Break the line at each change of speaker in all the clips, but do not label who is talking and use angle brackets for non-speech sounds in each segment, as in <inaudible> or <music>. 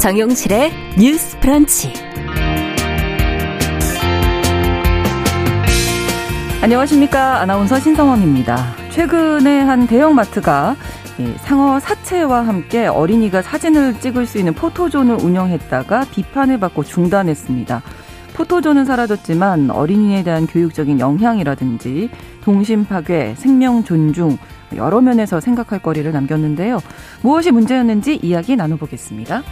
정용실의 뉴스 프런치.
안녕하십니까. 아나운서 신성원입니다. 최근에 한 대형마트가 상어 사체와 함께 어린이가 사진을 찍을 수 있는 포토존을 운영했다가 비판을 받고 중단했습니다. 포토존은 사라졌지만 어린이에 대한 교육적인 영향이라든지 동심 파괴, 생명 존중 여러 면에서 생각할 거리를 남겼는데요. 무엇이 문제였는지 이야기 나눠보겠습니다.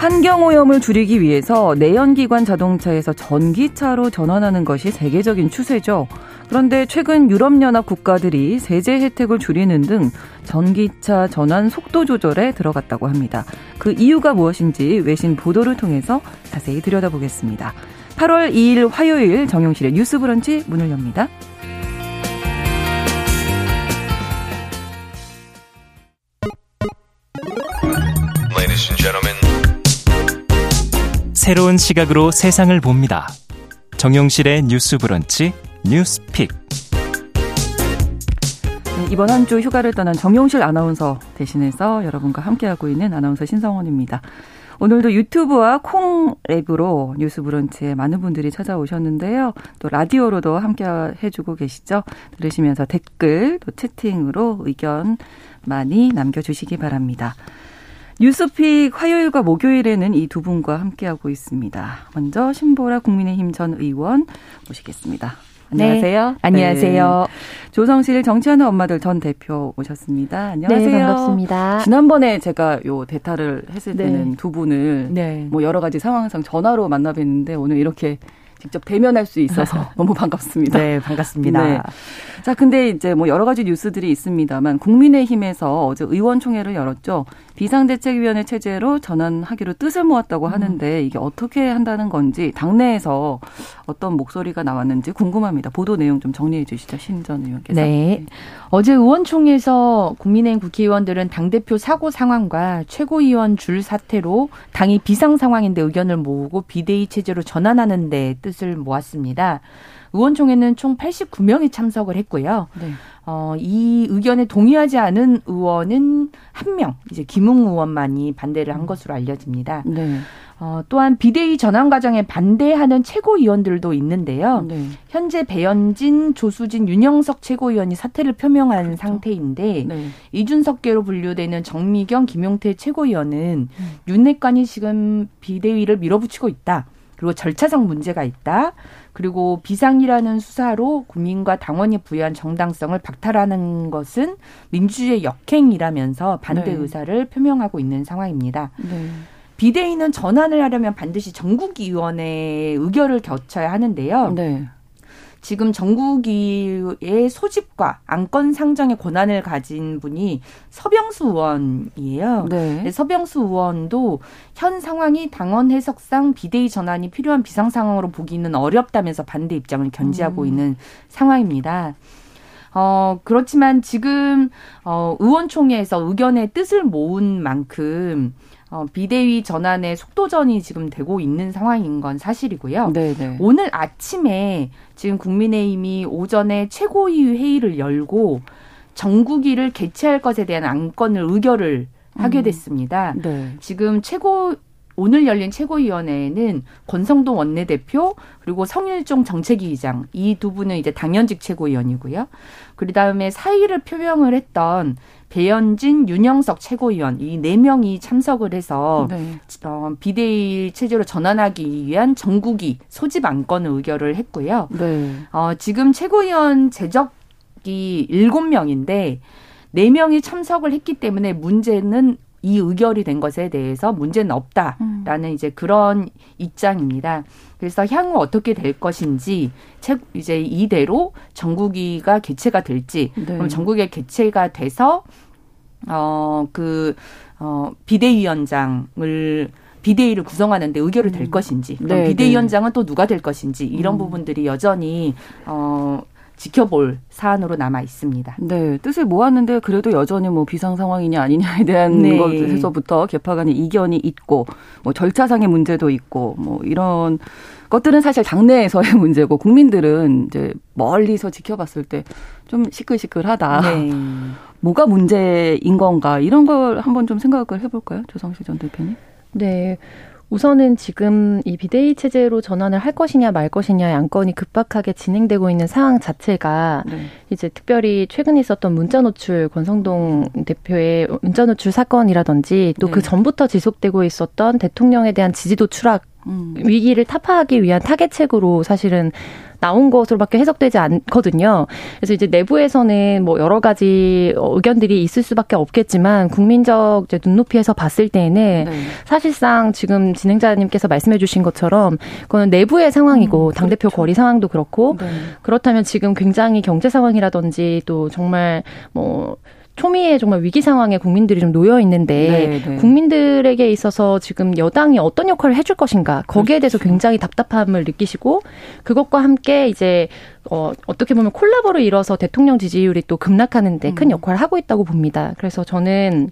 환경오염을 줄이기 위해서 내연기관 자동차에서 전기차로 전환하는 것이 세계적인 추세죠. 그런데 최근 유럽연합 국가들이 세제 혜택을 줄이는 등 전기차 전환 속도 조절에 들어갔다고 합니다. 그 이유가 무엇인지 외신 보도를 통해서 자세히 들여다보겠습니다. 8월 2일 화요일 정용실의 뉴스 브런치 문을 엽니다.
새로운 시각으로 세상을 봅니다. 정용실의 뉴스 브런치 뉴스픽.
네, 이번 한 주 휴가를 떠난 정용실 아나운서 대신해서 여러분과 함께하고 있는 아나운서 신성원입니다. 오늘도 유튜브와 콩 앱으로 뉴스 브런치에 많은 분들이 찾아오셨는데요. 또 라디오로도 함께 해주고 계시죠. 들으시면서 댓글, 또 채팅으로 의견 많이 남겨주시기 바랍니다. 뉴스픽 화요일과 목요일에는 이 두 분과 함께하고 있습니다. 먼저 신보라 국민의힘 전 의원 모시겠습니다. 안녕하세요.
네, 안녕하세요.
네. 조성실 정치하는 엄마들 전 대표 오셨습니다. 안녕하세요.
네, 반갑습니다.
지난번에 제가 요 대타를 했을 네. 때는 두 분을 네. 뭐 여러 가지 상황상 전화로 만나 뵀는데 오늘 이렇게 직접 대면할 수 있어서 <laughs> 너무 반갑습니다.
네, 반갑습니다. 네.
자, 근데 이제 뭐 여러 가지 뉴스들이 있습니다만 국민의힘에서 어제 의원총회를 열었죠. 비상대책위원회 체제로 전환하기로 뜻을 모았다고 음. 하는데 이게 어떻게 한다는 건지 당내에서 어떤 목소리가 나왔는지 궁금합니다. 보도 내용 좀 정리해 주시죠. 신전 의원께서.
네. 어제 의원총회에서 국민의힘 국회의원들은 당대표 사고 상황과 최고위원 줄 사태로 당이 비상 상황인데 의견을 모으고 비대위 체제로 전환하는 데 뜻을 모았습니다. 의원총회는 총 89명이 참석을 했고요. 네. 어, 이 의견에 동의하지 않은 의원은 한 명, 이제 김웅 의원만이 반대를 한 음. 것으로 알려집니다. 네. 어, 또한 비대위 전환 과정에 반대하는 최고위원들도 있는데요. 네. 현재 배현진, 조수진, 윤영석 최고위원이 사퇴를 표명한 그렇죠. 상태인데 네. 이준석계로 분류되는 정미경, 김용태 최고위원은 음. 윤핵관이 지금 비대위를 밀어붙이고 있다. 그리고 절차상 문제가 있다. 그리고 비상이라는 수사로 국민과 당원이 부여한 정당성을 박탈하는 것은 민주주의 역행이라면서 반대 네. 의사를 표명하고 있는 상황입니다. 네. 비대위는 전환을 하려면 반드시 전국위원회의 의결을 거쳐야 하는데요. 네. 지금 전국위의 소집과 안건 상정의 권한을 가진 분이 서병수 의원이에요. 네. 서병수 의원도 현 상황이 당원 해석상 비대위 전환이 필요한 비상 상황으로 보기는 어렵다면서 반대 입장을 견지하고 음. 있는 상황입니다. 어, 그렇지만 지금, 어, 의원총회에서 의견의 뜻을 모은 만큼, 어, 비대위 전환의 속도전이 지금 되고 있는 상황인 건 사실이고요. 네네. 네. 오늘 아침에 지금 국민의힘이 오전에 최고위 회의를 열고 정국위를 개최할 것에 대한 안건을 의결을 하게 음. 됐습니다. 음. 네. 지금 최고 오늘 열린 최고위원회에는 권성동 원내대표 그리고 성일종 정책위의장 이 두 분은 이제 당연직 최고위원이고요. 그 다음에 사의를 표명을 했던 배현진, 윤영석 최고위원 이 네 명이 참석을 해서 네. 어, 비대위 체제로 전환하기 위한 전국이 소집 안건을 의결을 했고요. 네. 어, 지금 최고위원 제적이 일곱 명인데 네 명이 참석을 했기 때문에 문제는 이 의결이 된 것에 대해서 문제는 없다라는 음. 이제 그런 입장입니다. 그래서 향후 어떻게 될 것인지 책 이제 이대로 전국위가 개최가 될지 네. 그럼 전국에 개최가 돼서 어그 어, 비대위원장을 비대위를 구성하는데 의결을 될 음. 것인지, 네, 비대위원장은 네. 또 누가 될 것인지 이런 음. 부분들이 여전히 어 지켜볼 사안으로 남아 있습니다.
네, 뜻을 모았는데 그래도 여전히 뭐 비상 상황이냐 아니냐에 대한 네. 것에서부터 개파 간의 이견이 있고 뭐 절차상의 문제도 있고 뭐 이런 것들은 사실 당내에서의 <laughs> 문제고 국민들은 이제 멀리서 지켜봤을 때 좀 시끌시끌하다. 네. <laughs> 뭐가 문제인 건가 이런 걸 한번 좀 생각을 해볼까요, 조성실 전 대표님?
네. 우선은 지금 이 비대위 체제로 전환을 할 것이냐 말 것이냐 양건이 급박하게 진행되고 있는 상황 자체가 네. 이제 특별히 최근에 있었던 문자 노출 권성동 대표의 문자 노출 사건이라든지 또그 네. 전부터 지속되고 있었던 대통령에 대한 지지도 추락 음. 위기를 타파하기 위한 타겟책으로 사실은 나온 것으로밖에 해석되지 않거든요. 그래서 이제 내부에서는 뭐 여러 가지 의견들이 있을 수밖에 없겠지만 국민적 눈높이에서 봤을 때에는 네. 사실상 지금 진행자님께서 말씀해 주신 것처럼 그거는 내부의 상황이고 음, 당대표 그렇죠. 거리 상황도 그렇고 네. 그렇다면 지금 굉장히 경제 상황이라든지 또 정말 뭐 초미의 정말 위기 상황에 국민들이 좀 놓여 있는데 네, 네. 국민들에게 있어서 지금 여당이 어떤 역할을 해줄 것인가 거기에 대해서 그렇죠. 굉장히 답답함을 느끼시고 그것과 함께 이제 어, 어떻게 보면 콜라보를 이뤄서 대통령 지지율이 또 급락하는데 큰 음. 역할을 하고 있다고 봅니다. 그래서 저는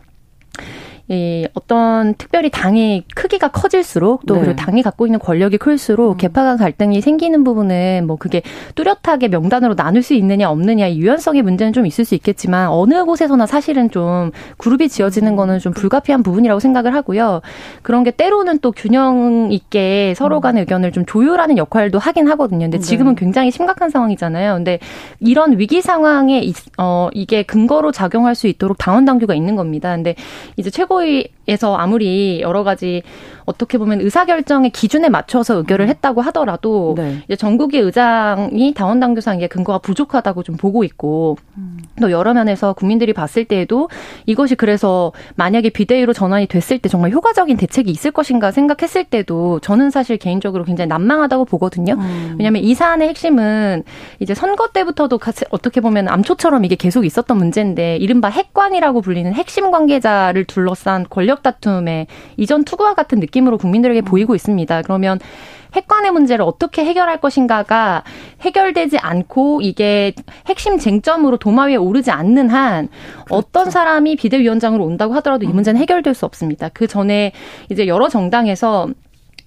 이 어떤 특별히 당의 크기가 커질수록 또 네. 그리고 당이 갖고 있는 권력이 클수록 음. 개파 간 갈등이 생기는 부분은 뭐 그게 뚜렷하게 명단으로 나눌 수 있느냐 없느냐 유연성의 문제는 좀 있을 수 있겠지만 어느 곳에서나 사실은 좀 그룹이 지어지는 음. 거는 좀 불가피한 부분이라고 생각을 하고요. 그런 게 때로는 또 균형 있게 서로 음. 간의 의견을 좀 조율하는 역할도 하긴 하거든요. 근데 네. 지금은 네. 굉장히 심각한 상황이잖아요. 근데 이런 위기 상황에 어 이게 근거로 작용할 수 있도록 당원 당규가 있는 겁니다. 근데 이제 최고 최고위 에서 아무리 여러 가지 어떻게 보면 의사결정의 기준에 맞춰서 의결을 음. 했다고 하더라도 네. 이제 전국의 의장이 당원 당규상 이게 근거가 부족하다고 좀 보고 있고 음. 또 여러 면에서 국민들이 봤을 때에도 이것이 그래서 만약에 비대위로 전환이 됐을 때 정말 효과적인 대책이 있을 것인가 생각했을 때도 저는 사실 개인적으로 굉장히 난망하다고 보거든요. 음. 왜냐하면 이 사안의 핵심은 이제 선거 때부터도 어떻게 보면 암초처럼 이게 계속 있었던 문제인데 이른바 핵관이라고 불리는 핵심 관계자를 둘러싼 권력 다툼의 이전 투구와 같은 느낌 느낌으로 국민들에게 보이고 있습니다. 그러면 핵관의 문제를 어떻게 해결할 것인가가 해결되지 않고 이게 핵심 쟁점으로 도마 위에 오르지 않는 한 그렇죠. 어떤 사람이 비대위원장으로 온다고 하더라도 이 문제는 해결될 수 없습니다. 그 전에 이제 여러 정당에서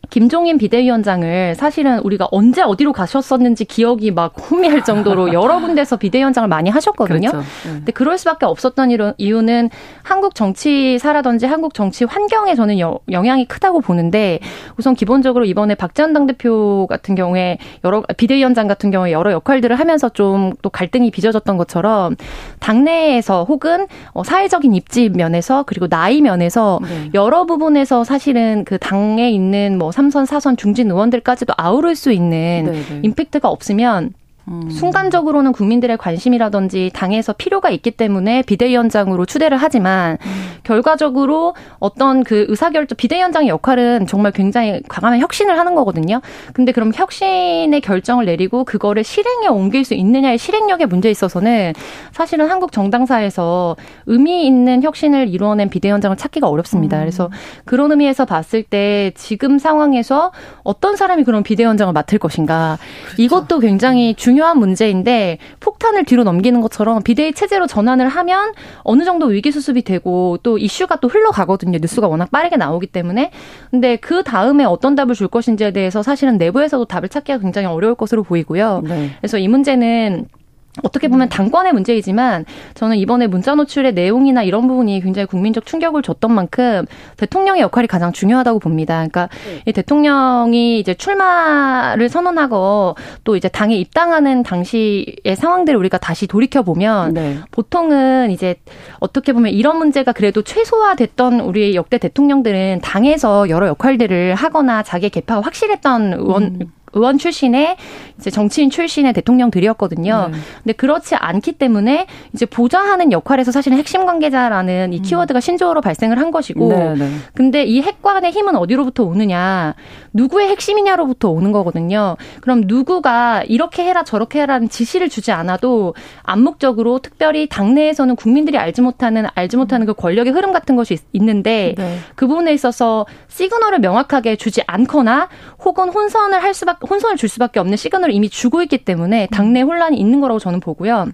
김종인 비대위원장을 사실은 우리가 언제 어디로 가셨었는지 기억이 막 혼미할 정도로 <laughs> 여러 군데서 비대위원장을 많이 하셨거든요. 그렇죠. 네. 근데 그럴 수밖에 없었던 이유는 한국 정치사라든지 한국 정치 환경에 저는 여, 영향이 크다고 보는데 우선 기본적으로 이번에 박지원 당대표 같은 경우에 여러 비대위원장 같은 경우에 여러 역할들을 하면서 좀 또 갈등이 빚어졌던 것처럼 당내에서 혹은 어, 사회적인 입지 면에서 그리고 나이 면에서 네. 여러 부분에서 사실은 그 당에 있는 뭐 3선, 4선 중진 의원들까지도 아우를 수 있는 네네. 네. 임팩트가 없으면 음. 순간적으로는 국민들의 관심이라든지 당에서 필요가 있기 때문에 비대위원장으로 추대를 하지만 음. 결과적으로 어떤 그 의사결정 비대위원장의 역할은 정말 굉장히 과감한 혁신을 하는 거거든요. 근데 그럼 혁신의 결정을 내리고 그거를 실행에 옮길 수 있느냐의 실행력에 문제 있어서는 사실은 한국 정당사에서 의미 있는 혁신을 이루어낸 비대위원장을 찾기가 어렵습니다. 음. 그래서 그런 의미에서 봤을 때 지금 상황에서 어떤 사람이 그런 비대위원장을 맡을 것인가 그렇죠. 이것도 굉장히 중 중요한 문제인데 폭탄을 뒤로 넘기는 것처럼 비대위 체제로 전환을 하면 어느 정도 위기 수습이 되고 또 이슈가 또 흘러가거든요. 뉴스가 워낙 빠르게 나오기 때문에. 근데 그 다음에 어떤 답을 줄 것인지에 대해서 사실은 내부에서도 답을 찾기가 굉장히 어려울 것으로 보이고요. 네. 그래서 이 문제는 어떻게 보면 음. 당권의 문제이지만 저는 이번에 문자 노출의 내용이나 이런 부분이 굉장히 국민적 충격을 줬던 만큼 대통령의 역할이 가장 중요하다고 봅니다. 그러니까 네. 이 대통령이 이제 출마를 선언하고 또 이제 당에 입당하는 당시의 상황들을 우리가 다시 돌이켜 보면 네. 보통은 이제 어떻게 보면 이런 문제가 그래도 최소화됐던 우리 역대 대통령들은 당에서 여러 역할들을 하거나 자기 개파가 확실했던 의원 음. 의원 출신의 이제 정치인 출신의 대통령들이었거든요. 네. 근데 그렇지 않기 때문에 이제 보좌하는 역할에서 사실은 핵심 관계자라는 이 음. 키워드가 신조어로 발생을 한 것이고, 네, 네. 근데 이 핵관의 힘은 어디로부터 오느냐, 누구의 핵심이냐로부터 오는 거거든요. 그럼 누구가 이렇게 해라 저렇게 해라는 지시를 주지 않아도 암묵적으로 특별히 당내에서는 국민들이 알지 못하는 알지 못하는 그 권력의 흐름 같은 것이 있는데 네. 그 부분에 있어서 시그널을 명확하게 주지 않거나 혹은 혼선을 할 수밖에 혼선을 줄 수밖에 없는 시그널을 이미 주고 있기 때문에 당내 혼란이 있는 거라고 저는 보고요.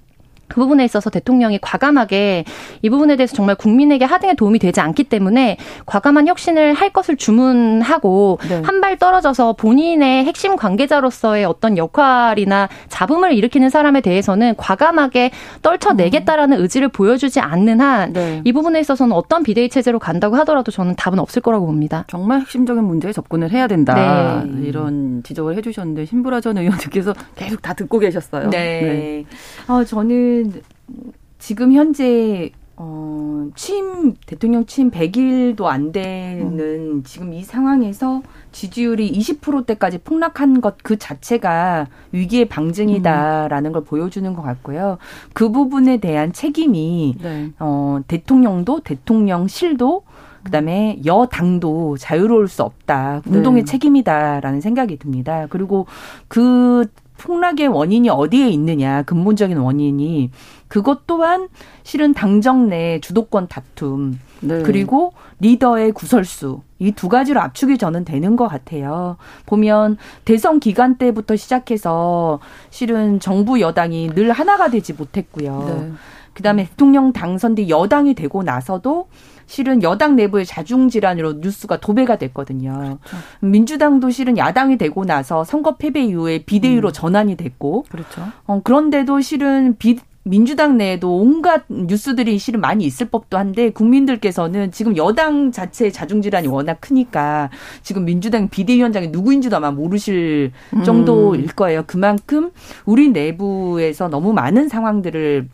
그 부분에 있어서 대통령이 과감하게 이 부분에 대해서 정말 국민에게 하등에 도움이 되지 않기 때문에 과감한 혁신을 할 것을 주문하고 네. 한발 떨어져서 본인의 핵심 관계자로서의 어떤 역할이나 잡음을 일으키는 사람에 대해서는 과감하게 떨쳐내겠다라는 음. 의지를 보여주지 않는 한이 네. 부분에 있어서는 어떤 비대위 체제로 간다고 하더라도 저는 답은 없을 거라고 봅니다.
정말 핵심적인 문제에 접근을 해야 된다. 네. 이런 지적을 해주셨는데 신부라 전 의원님께서 계속 다 듣고 계셨어요.
네. 네. 어, 저는 지금 현재 어, 취임, 대통령 취임 100일도 안 되는 음. 지금 이 상황에서 지지율이 20%대까지 폭락한 것 그 자체가 위기의 방증이다라는 음. 걸 보여주는 것 같고요. 그 부분에 대한 책임이, 네. 어, 대통령도, 대통령실도, 그다음에 여당도 자유로울 수 없다. 공동의 네. 책임이다라는 생각이 듭니다. 그리고 그 폭락의 원인이 어디에 있느냐, 근본적인 원인이 그것 또한 실은 당정 내 주도권 다툼 네. 그리고 리더의 구설수 이 두 가지로 압축이 저는 되는 것 같아요. 보면 대선 기간 때부터 시작해서 실은 정부 여당이 늘 하나가 되지 못했고요. 네. 그다음에 대통령 당선 뒤 여당이 되고 나서도 실은 여당 내부의 자중 질환으로 뉴스가 도배가 됐거든요. 그렇죠. 민주당도 실은 야당이 되고 나서 선거 패배 이후에 비대위로 음. 전환이 됐고,
그렇죠.
어, 그런데도 실은 비 민주당 내에도 온갖 뉴스들이 실은 많이 있을 법도 한데 국민들께서는 지금 여당 자체의 자중 질환이 워낙 크니까 지금 민주당 비대위원장이 누구인지도 아마 모르실 음. 정도일 거예요. 그만큼 우리 내부에서 너무 많은 상황들을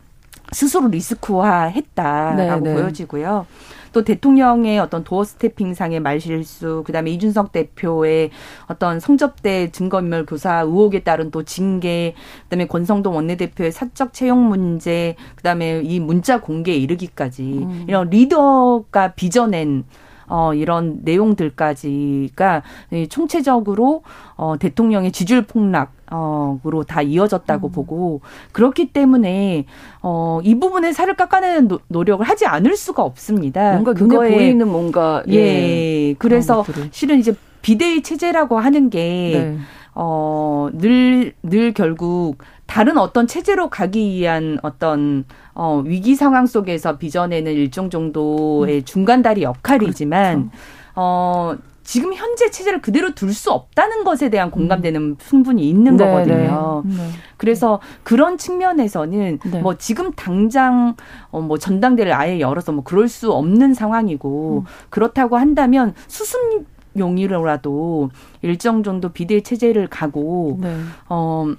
스스로 리스크화했다라고 네, 네. 보여지고요. 또 대통령의 어떤 도어 스태핑상의 말실수, 그다음에 이준석 대표의 어떤 성접대 증거인멸 교사 의혹에 따른 또 징계, 그다음에 권성동 원내대표의 사적 채용 문제, 그다음에 이 문자 공개에 이르기까지 음. 이런 리더가 빚어낸 어, 이런 내용들까지가 총체적으로 어, 대통령의 지지율 폭락, 어,으로 다 이어졌다고 음. 보고 그렇기 때문에 어, 이 부분에 살을 깎아내는 노, 노력을 하지 않을 수가 없습니다.
뭔가 그거에 보이는 뭔가
예, 예 그래서 실은 이제 비대위 체제라고 하는 게 네. 어, 늘, 늘 결국 다른 어떤 체제로 가기 위한 어떤 어, 위기 상황 속에서 빚어내는 일정 정도의 음. 중간다리 역할이지만 그렇죠. 어, 지금 현재 체제를 그대로 둘 수 없다는 것에 대한 공감대는 음. 충분히 있는 네, 거거든요. 네. 네. 그래서 그런 측면에서는 네. 뭐 지금 당장 어뭐 전당대를 아예 열어서 뭐 그럴 수 없는 상황이고 음. 그렇다고 한다면 수습 용이라도 일정 정도 비대 체제를 가고 네. 어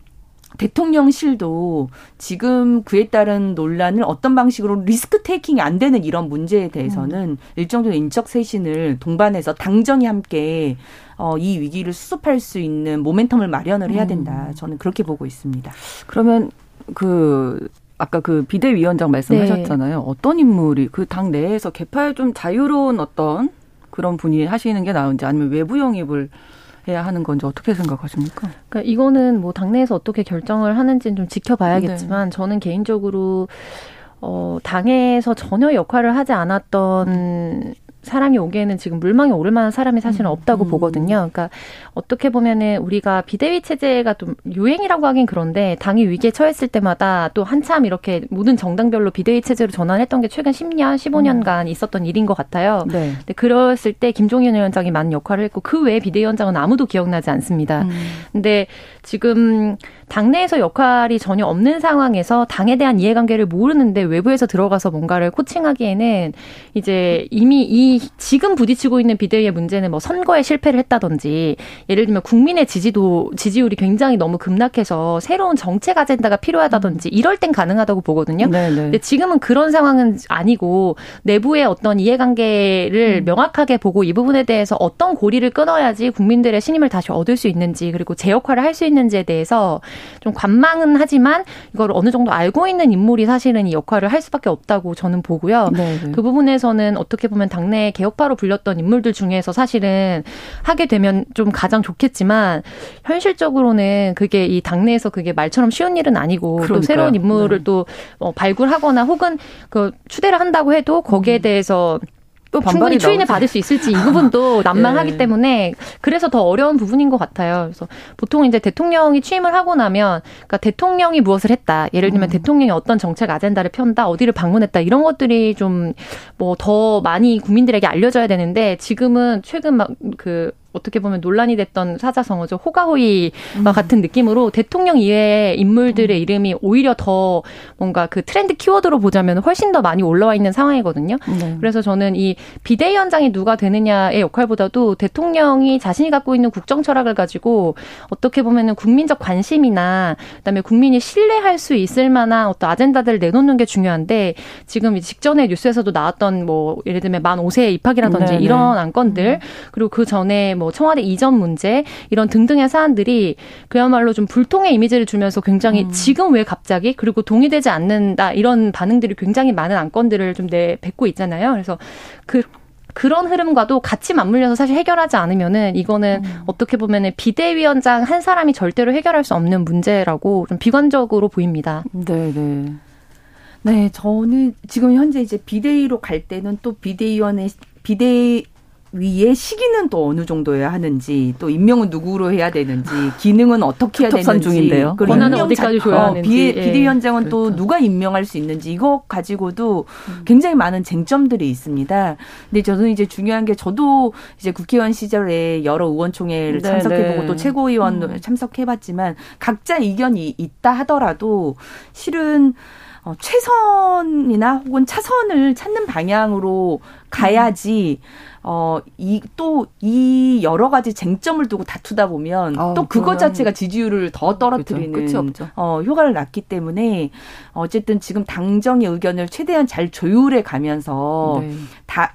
대통령실도 지금 그에 따른 논란을 어떤 방식으로 리스크 테이킹이 안 되는 이런 문제에 대해서는 음. 일정 정도 인적 쇄신을 동반해서 당정이 함께 어, 이 위기를 수습할 수 있는 모멘텀을 마련을 해야 된다. 음. 저는 그렇게 보고 있습니다.
그러면 그 아까 그 비대위원장 말씀하셨잖아요. 네. 어떤 인물이 그 당 내에서 개파에 좀 자유로운 어떤 그런 분이 하시는 게 나은지 아니면 외부 영입을 해야 하는 건지 어떻게 생각하십니까?
그러니까 이거는 뭐 당내에서 어떻게 결정을 하는지는 좀 지켜봐야겠지만 네. 저는 개인적으로 어 당에서 전혀 역할을 하지 않았던 사람이 오기에는 지금 물망에 오를 만한 사람이 사실은 음, 없다고 음. 보거든요. 그러니까 어떻게 보면은 우리가 비대위 체제가 좀 유행이라고 하긴 그런데 당이 위기에 처했을 때마다 또 한참 이렇게 모든 정당별로 비대위 체제로 전환했던 게 최근 10년, 15년간 음. 있었던 일인 것 같아요. 네. 근데 그랬을 때 김종인 위원장이 많은 역할을 했고 그 외에 비대위원장은 아무도 기억나지 않습니다. 음. 근데 지금 당내에서 역할이 전혀 없는 상황에서 당에 대한 이해관계를 모르는데 외부에서 들어가서 뭔가를 코칭하기에는 이제 이미 이 지금 부딪히고 있는 비대위의 문제는 뭐 선거에 실패를 했다든지 예를 들면 국민의 지지도 지지율이 굉장히 너무 급락해서 새로운 정책 아젠다가 필요하다든지 이럴 땐 가능하다고 보거든요. 네네. 네. 근데 지금은 그런 상황은 아니고 내부의 어떤 이해관계를 음. 명확하게 보고 이 부분에 대해서 어떤 고리를 끊어야지 국민들의 신임을 다시 얻을 수 있는지 그리고 제 역할을 할 수 있는지에 대해서 좀 관망은 하지만 이걸 어느 정도 알고 있는 인물이 사실은 이 역할을 할 수밖에 없다고 저는 보고요. 네네. 네. 그 부분에서는 어떻게 보면 당내 개혁파로 불렸던 인물들 중에서 사실은 하게 되면 좀 가장 좋겠지만 현실적으로는 그게 이 당내에서 그게 말처럼 쉬운 일은 아니고 그러니까요. 또 새로운 인물을 네. 또 어, 발굴하거나 혹은 그 추대를 한다고 해도 거기에 음. 대해서 충분히 추인을 받을 수 있을지 이 부분도 <laughs> 난망하기 네. 때문에 그래서 더 어려운 부분인 것 같아요. 그래서 보통 이제 대통령이 취임을 하고 나면 그러니까 대통령이 무엇을 했다. 예를 들면 음. 대통령이 어떤 정책 아젠다를 편다, 어디를 방문했다 이런 것들이 좀 뭐 더 많이 국민들에게 알려져야 되는데 지금은 최근 막 그 어떻게 보면 논란이 됐던 사자성어죠. 호가호이와 음. 같은 느낌으로 대통령 이외의 인물들의 음. 이름이 오히려 더 뭔가 그 트렌드 키워드로 보자면 훨씬 더 많이 올라와 있는 상황이거든요. 네. 그래서 저는 이 비대위 원장이 누가 되느냐의 역할보다도 대통령이 자신이 갖고 있는 국정 철학을 가지고 어떻게 보면은 국민적 관심이나 그다음에 국민이 신뢰할 수 있을 만한 어떤 아젠다들을 내놓는 게 중요한데 지금 직전에 뉴스에서도 나왔던 뭐 예를 들면 만 5세 입학이라든지 네네. 이런 안건들 음. 그리고 그 전에 뭐뭐 청와대 이전 문제 이런 등등의 사안들이 그야말로 좀 불통의 이미지를 주면서 굉장히 음. 지금 왜 갑자기 그리고 동의되지 않는다 이런 반응들이 굉장히 많은 안건들을 좀 내뱉고 있잖아요. 그래서 그 그런 흐름과도 같이 맞물려서 사실 해결하지 않으면은 이거는 음. 어떻게 보면은 비대위원장 한 사람이 절대로 해결할 수 없는 문제라고 좀 비관적으로 보입니다.
네, 네. 네, 저는 지금 현재 이제 비대위로 갈 때는 또 비대위원회 비대위 위의 시기는 또 어느 정도여야 하는지 또 임명은 누구로 해야 되는지 기능은 어떻게 해야 되는지
중인데요.
권한은 어디까지 줘야 어, 하는지
비, 비대위원장은 예. 또 그렇죠. 누가 임명할 수 있는지 이거 가지고도 음. 굉장히 많은 쟁점들이 있습니다. 근데 저는 이제 중요한 게 저도 이제 국회의원 시절에 여러 의원총회를 네, 참석해보고 네. 또 최고위원 음. 참석해봤지만 각자 이견이 있다 하더라도 실은 어, 최선이나 혹은 차선을 찾는 방향으로 가야지 어, 이, 또, 이 여러 가지 쟁점을 두고 다투다 보면 어, 또 그것 자체가 지지율을 더 떨어뜨리는 그렇죠. 어, 효과를 낳기 때문에 어쨌든 지금 당정의 의견을 최대한 잘 조율해 가면서 네. 다,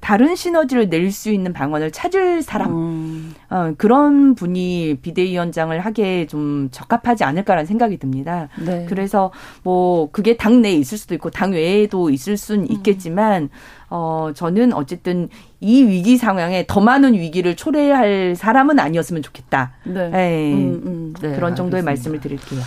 다른 시너지를 낼 수 있는 방안을 찾을 사람 음. 어, 그런 분이 비대위원장을 하기에 좀 적합하지 않을까라는 생각이 듭니다. 네. 그래서 뭐 그게 당 내에 있을 수도 있고 당 외에도 있을 수는 음. 있겠지만 음. 어 저는 어쨌든 이 위기 상황에 더 많은 위기를 초래할 사람은 아니었으면 좋겠다. 네, 네. 음, 음. 네 그런 정도의 알겠습니다. 말씀을 드릴게요.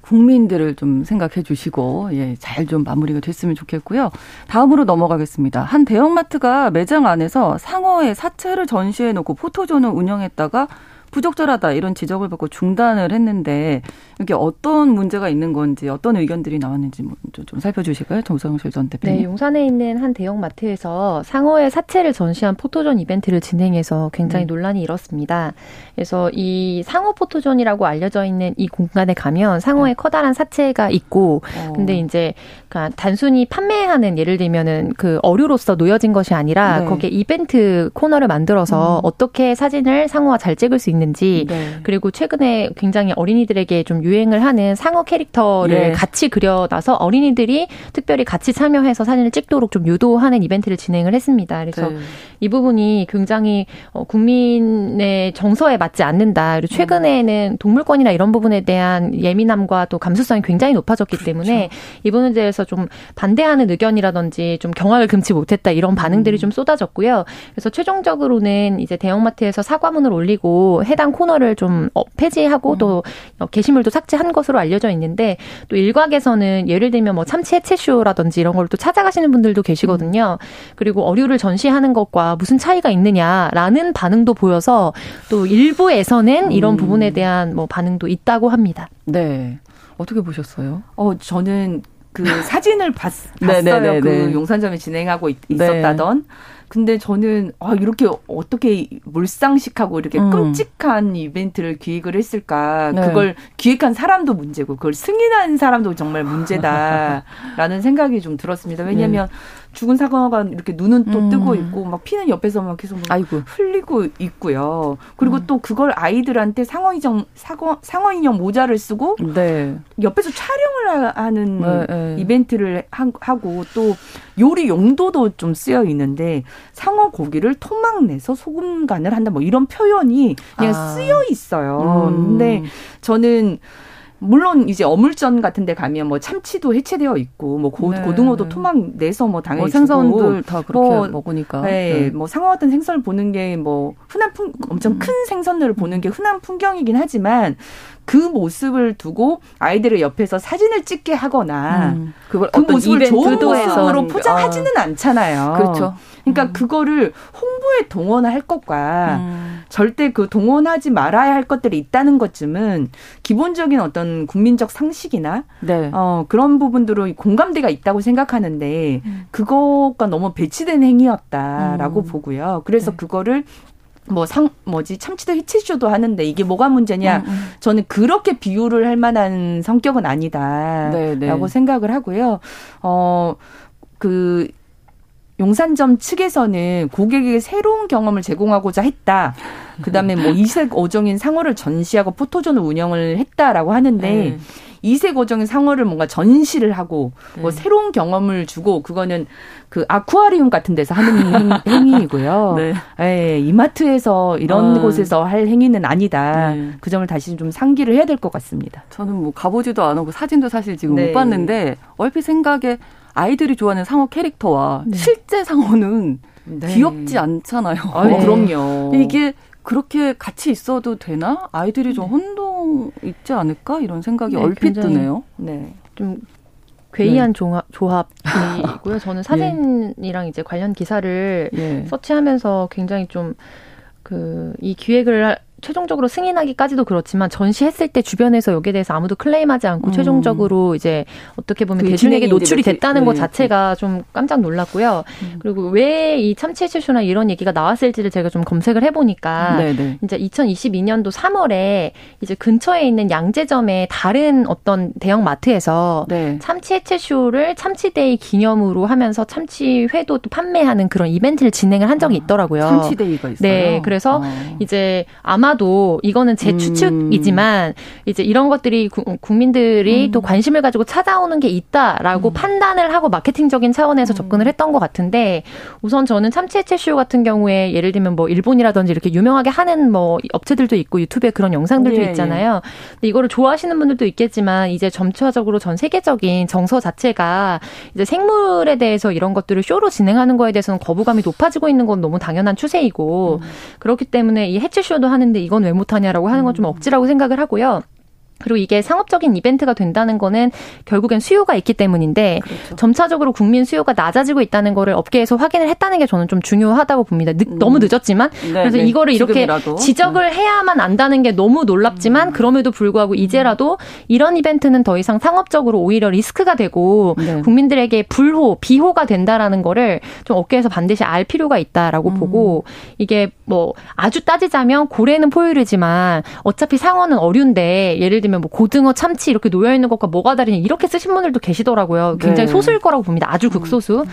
국민들을 좀 생각해 주시고 예, 잘 좀 마무리가 됐으면 좋겠고요. 다음으로 넘어가겠습니다. 한 대형마트가 매장 안에서 상어의 사체를 전시해 놓고 포토존을 운영했다가 부적절하다 이런 지적을 받고 중단을 했는데 이게 어떤 문제가 있는 건지 어떤 의견들이 나왔는지 좀 살펴주실까요, 정상실 전 대표님?
네, 용산에 있는 한 대형 마트에서 상어의 사체를 전시한 포토존 이벤트를 진행해서 굉장히 네. 논란이 일었습니다. 그래서 이 상어 포토존이라고 알려져 있는 이 공간에 가면 상어의 네. 커다란 사체가 있고, 어. 근데 이제 그러니까 단순히 판매하는 예를 들면은 그 어류로서 놓여진 것이 아니라 네. 거기에 이벤트 코너를 만들어서 음. 어떻게 사진을 상어와 잘 찍을 수 있는 있는지 네. 그리고 최근에 굉장히 어린이들에게 좀 유행을 하는 상어 캐릭터를 네. 같이 그려놔서 어린이들이 특별히 같이 참여해서 사진을 찍도록 좀 유도하는 이벤트를 진행을 했습니다. 그래서 네. 이 부분이 굉장히 어, 국민의 정서에 맞지 않는다. 그리고 최근에는 동물권이나 이런 부분에 대한 예민함과 또 감수성이 굉장히 높아졌기 그렇죠. 때문에 이 부분에 대해서 좀 반대하는 의견이라든지 좀 경악을 금치 못했다 이런 반응들이 음. 좀 쏟아졌고요. 그래서 최종적으로는 이제 대형마트에서 사과문을 올리고 해당 코너를 좀 어, 폐지하고 음. 또 게시물도 삭제한 것으로 알려져 있는데 또 일각에서는 예를 들면 뭐 참치 해체쇼라든지 이런 걸 또 찾아가시는 분들도 계시거든요. 음. 그리고 어류를 전시하는 것과 무슨 차이가 있느냐라는 반응도 보여서 또 일부에서는 이런 음. 부분에 대한 뭐 반응도 있다고 합니다.
네. 어떻게 보셨어요?
어, 저는 그 사진을 봤, 네, 네, 봤어요. 네, 그 용산점에 진행하고 있, 었다던 네. 근데 저는 아 이렇게 어떻게 몰상식하고 이렇게 음. 끔찍한 이벤트를 기획을 했을까? 네. 그걸 기획한 사람도 문제고 그걸 승인한 사람도 정말 문제다라는 <laughs> 생각이 좀 들었습니다. 왜냐하면 네. 죽은 사과가 이렇게 눈은 또 음. 뜨고 있고 막 피는 옆에서 막 계속 막 아이고. 흘리고 있고요. 그리고 음. 또 그걸 아이들한테 상어 인형 사과 상어 인형 모자를 쓰고 네. 옆에서 촬영을 하는 네, 네. 이벤트를 하고 또 요리 용도도 좀 쓰여 있는데 상어 고기를 토막 내서 소금 간을 한다 뭐 이런 표현이 그냥 아. 쓰여 있어요. 음. 근데 저는 물론 이제 어물전 같은 데 가면 뭐 참치도 해체되어 있고 뭐 고, 네. 고등어도 토막 내서 뭐 당연히 뭐
생선들 다 그렇게 뭐, 먹으니까.
네, 네. 뭐 상어 같은 생선을 보는 게 뭐 흔한 풍 엄청 음. 큰 생선들을 보는 게 흔한 풍경이긴 하지만 그 모습을 두고 아이들을 옆에서 사진을 찍게 하거나 음. 그걸 그 모습을 좋은 모습으로 포장하지는 아. 않잖아요.
그렇죠.
그러니까 음. 그거를 홍보에 동원할 것과 음. 절대 그 동원하지 말아야 할 것들이 있다는 것쯤은 기본적인 어떤 국민적 상식이나 네. 어, 그런 부분들로 공감대가 있다고 생각하는데 음. 그거가 너무 배치된 행위였다라고 음. 보고요. 그래서 네. 그거를 뭐 상 뭐지 참치도 히치쇼도 하는데 이게 뭐가 문제냐? 음, 음. 저는 그렇게 비유를 할 만한 성격은 아니다라고 네, 네. 생각을 하고요. 어 그 용산점 측에서는 고객에게 새로운 경험을 제공하고자 했다. 그다음에 뭐 이색 어종인 상어를 전시하고 포토존을 운영을 했다라고 하는데 네. 이색 어종인 상어를 뭔가 전시를 하고 네. 뭐 새로운 경험을 주고 그거는 그 아쿠아리움 같은 데서 하는 행위이고요. <laughs> 네. 네. 이마트에서 이런 아. 곳에서 할 행위는 아니다. 네. 그 점을 다시 좀 상기를 해야 될 것 같습니다.
저는 뭐 가보지도 않았고 사진도 사실 지금 못 네. 봤는데 얼핏 생각에 아이들이 좋아하는 상어 캐릭터와 네. 실제 상어는 네. 귀엽지 않잖아요.
아, 네. 그럼요.
이게 그렇게 같이 있어도 되나? 아이들이 좀 네. 혼동 있지 않을까? 이런 생각이 네, 얼핏 드네요.
네. 좀 괴이한 네. 조합, 조합이고요. 저는 사진이랑 이제 관련 기사를 예. 서치하면서 굉장히 좀 그 이 기획을 최종적으로 승인하기까지도 그렇지만 전시했을 때 주변에서 여기에 대해서 아무도 클레임하지 않고 음. 최종적으로 이제 어떻게 보면 그 대중에게 노출이 됐다는 네. 것 자체가 좀 깜짝 놀랐고요. 음. 그리고 왜 이 참치 채쇼나 이런 얘기가 나왔을지를 제가 좀 검색을 해보니까 네네. 네. 이제 2022년도 3월에 이제 근처에 있는 양재점의 다른 어떤 대형 마트에서 네. 참치 해체쇼를 참치데이 기념으로 하면서 참치회도 또 판매하는 그런 이벤트를 진행을 한 적이 아, 있더라고요.
참치데이가 있어요.
네, 그래서 아. 이제 아마 아마도 이거는 제 음. 추측이지만 음. 이제 이런 것들이 구, 국민들이 음. 또 관심을 가지고 찾아오는 게 있다라고 음. 판단을 하고 마케팅적인 차원에서 음. 접근을 했던 것 같은데 우선 저는 참치 해체쇼 같은 경우에 예를 들면 뭐 일본이라든지 이렇게 유명하게 하는 뭐 업체들도 있고 유튜브에 그런 영상들도 예, 있잖아요. 예. 근데 이거를 좋아하시는 분들도 있겠지만 이제 점차적으로 전 세계적인 정서 자체가 이제 생물에 대해서 이런 것들을 쇼로 진행하는 거에 대해서는 거부감이 높아지고 있는 건 너무 당연한 추세이고 음. 그렇기 때문에 이 해체쇼도 하는데 이건 왜 못하냐라고 하는 건 좀 억지라고 생각을 하고요. 그리고 이게 상업적인 이벤트가 된다는 거는 결국엔 수요가 있기 때문인데 그렇죠. 점차적으로 국민 수요가 낮아지고 있다는 거를 업계에서 확인을 했다는 게 저는 좀 중요하다고 봅니다. 늦, 음. 너무 늦었지만 네, 그래서 네. 이거를 이렇게 지금이라도. 지적을 네. 해야만 안다는 게 너무 놀랍지만 음. 그럼에도 불구하고 이제라도 이런 이벤트는 더 이상 상업적으로 오히려 리스크가 되고 네. 국민들에게 불호, 비호가 된다라는 거를 좀 업계에서 반드시 알 필요가 있다라고 음. 보고 이게 뭐 아주 따지자면 고래는 포유류지만 어차피 상어는 어류인데 예를 들면 뭐 고등어, 참치 이렇게 놓여 있는 것과 뭐가 다르냐 이렇게 쓰신 분들도 계시더라고요. 굉장히 네. 소수일 거라고 봅니다. 아주 극소수.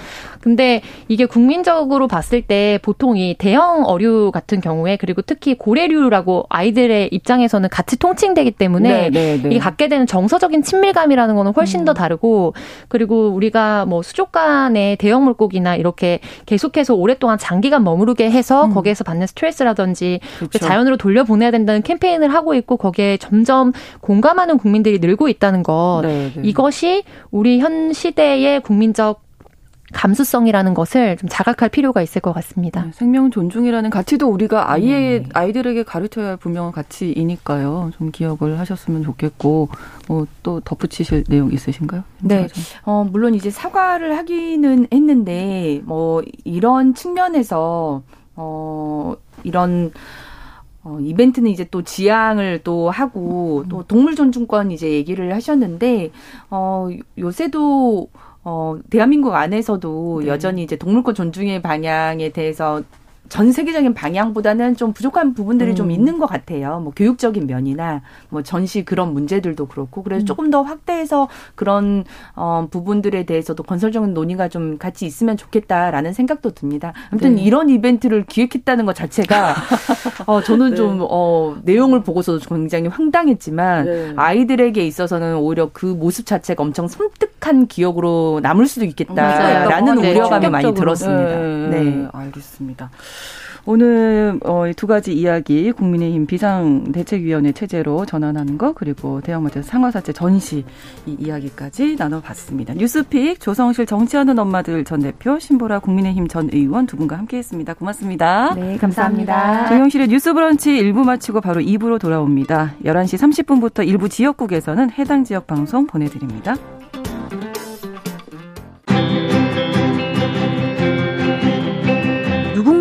근데 이게 국민적으로 봤을 때 보통 이 대형 어류 같은 경우에 그리고 특히 고래류라고 아이들의 입장에서는 같이 통칭되기 때문에 네, 네, 네. 이게 갖게 되는 정서적인 친밀감이라는 거는 훨씬 음. 더 다르고 그리고 우리가 뭐 수족관의 대형 물고기나 이렇게 계속해서 오랫동안 장기간 머무르게 해서 음. 거기에서 받는 스트레스라든지 그렇죠. 자연으로 돌려보내야 된다는 캠페인을 하고 있고 거기에 점점 공 감하는 국민들이 늘고 있다는 것 네, 네. 이것이 우리 현 시대의 국민적 감수성이라는 것을 좀 자각할 필요가 있을 것 같습니다. 네,
생명 존중이라는 가치도 우리가 아이의 네. 아이들에게 가르쳐야 할 분명한 가치이니까요. 좀 기억을 하셨으면 좋겠고 뭐 또 덧붙이실 내용 있으신가요?
네, 어, 물론 이제 사과를 하기는 했는데 뭐 이런 측면에서 어 이런 어, 이벤트는 이제 또 지향을 또 하고 또 동물 존중권 이제 얘기를 하셨는데 어, 요새도 어, 대한민국 안에서도 네. 여전히 이제 동물권 존중의 방향에 대해서 전 세계적인 방향보다는 좀 부족한 부분들이 음. 좀 있는 것 같아요. 뭐 교육적인 면이나 뭐 전시 그런 문제들도 그렇고 그래서 음. 조금 더 확대해서 그런 어 부분들에 대해서도 건설적인 논의가 좀 같이 있으면 좋겠다라는 생각도 듭니다. 아무튼 네. 이런 이벤트를 기획했다는 것 자체가 <laughs> 어 저는 네. 좀 어 내용을 보고서도 굉장히 황당했지만 네. 아이들에게 있어서는 오히려 그 모습 자체가 엄청 섬뜩 끔찍한 기억으로 남을 수도 있겠다라는 네. 우려감이 많이 들었습니다. 네.
네. 알겠습니다. 오늘 어, 두 가지 이야기 국민의힘 비상대책위원회 체제로 전환하는 거 그리고 대형마트 상하사채 전시 이 이야기까지 나눠봤습니다. 뉴스픽 조성실 정치하는 엄마들 전 대표 신보라 국민의힘 전 의원 두 분과 함께했습니다. 고맙습니다.
네, 감사합니다.
정영실의 뉴스브런치 1부 마치고 바로 2부로 돌아옵니다. 11시 30분부터 일부 지역국에서는 해당 지역 방송 보내드립니다.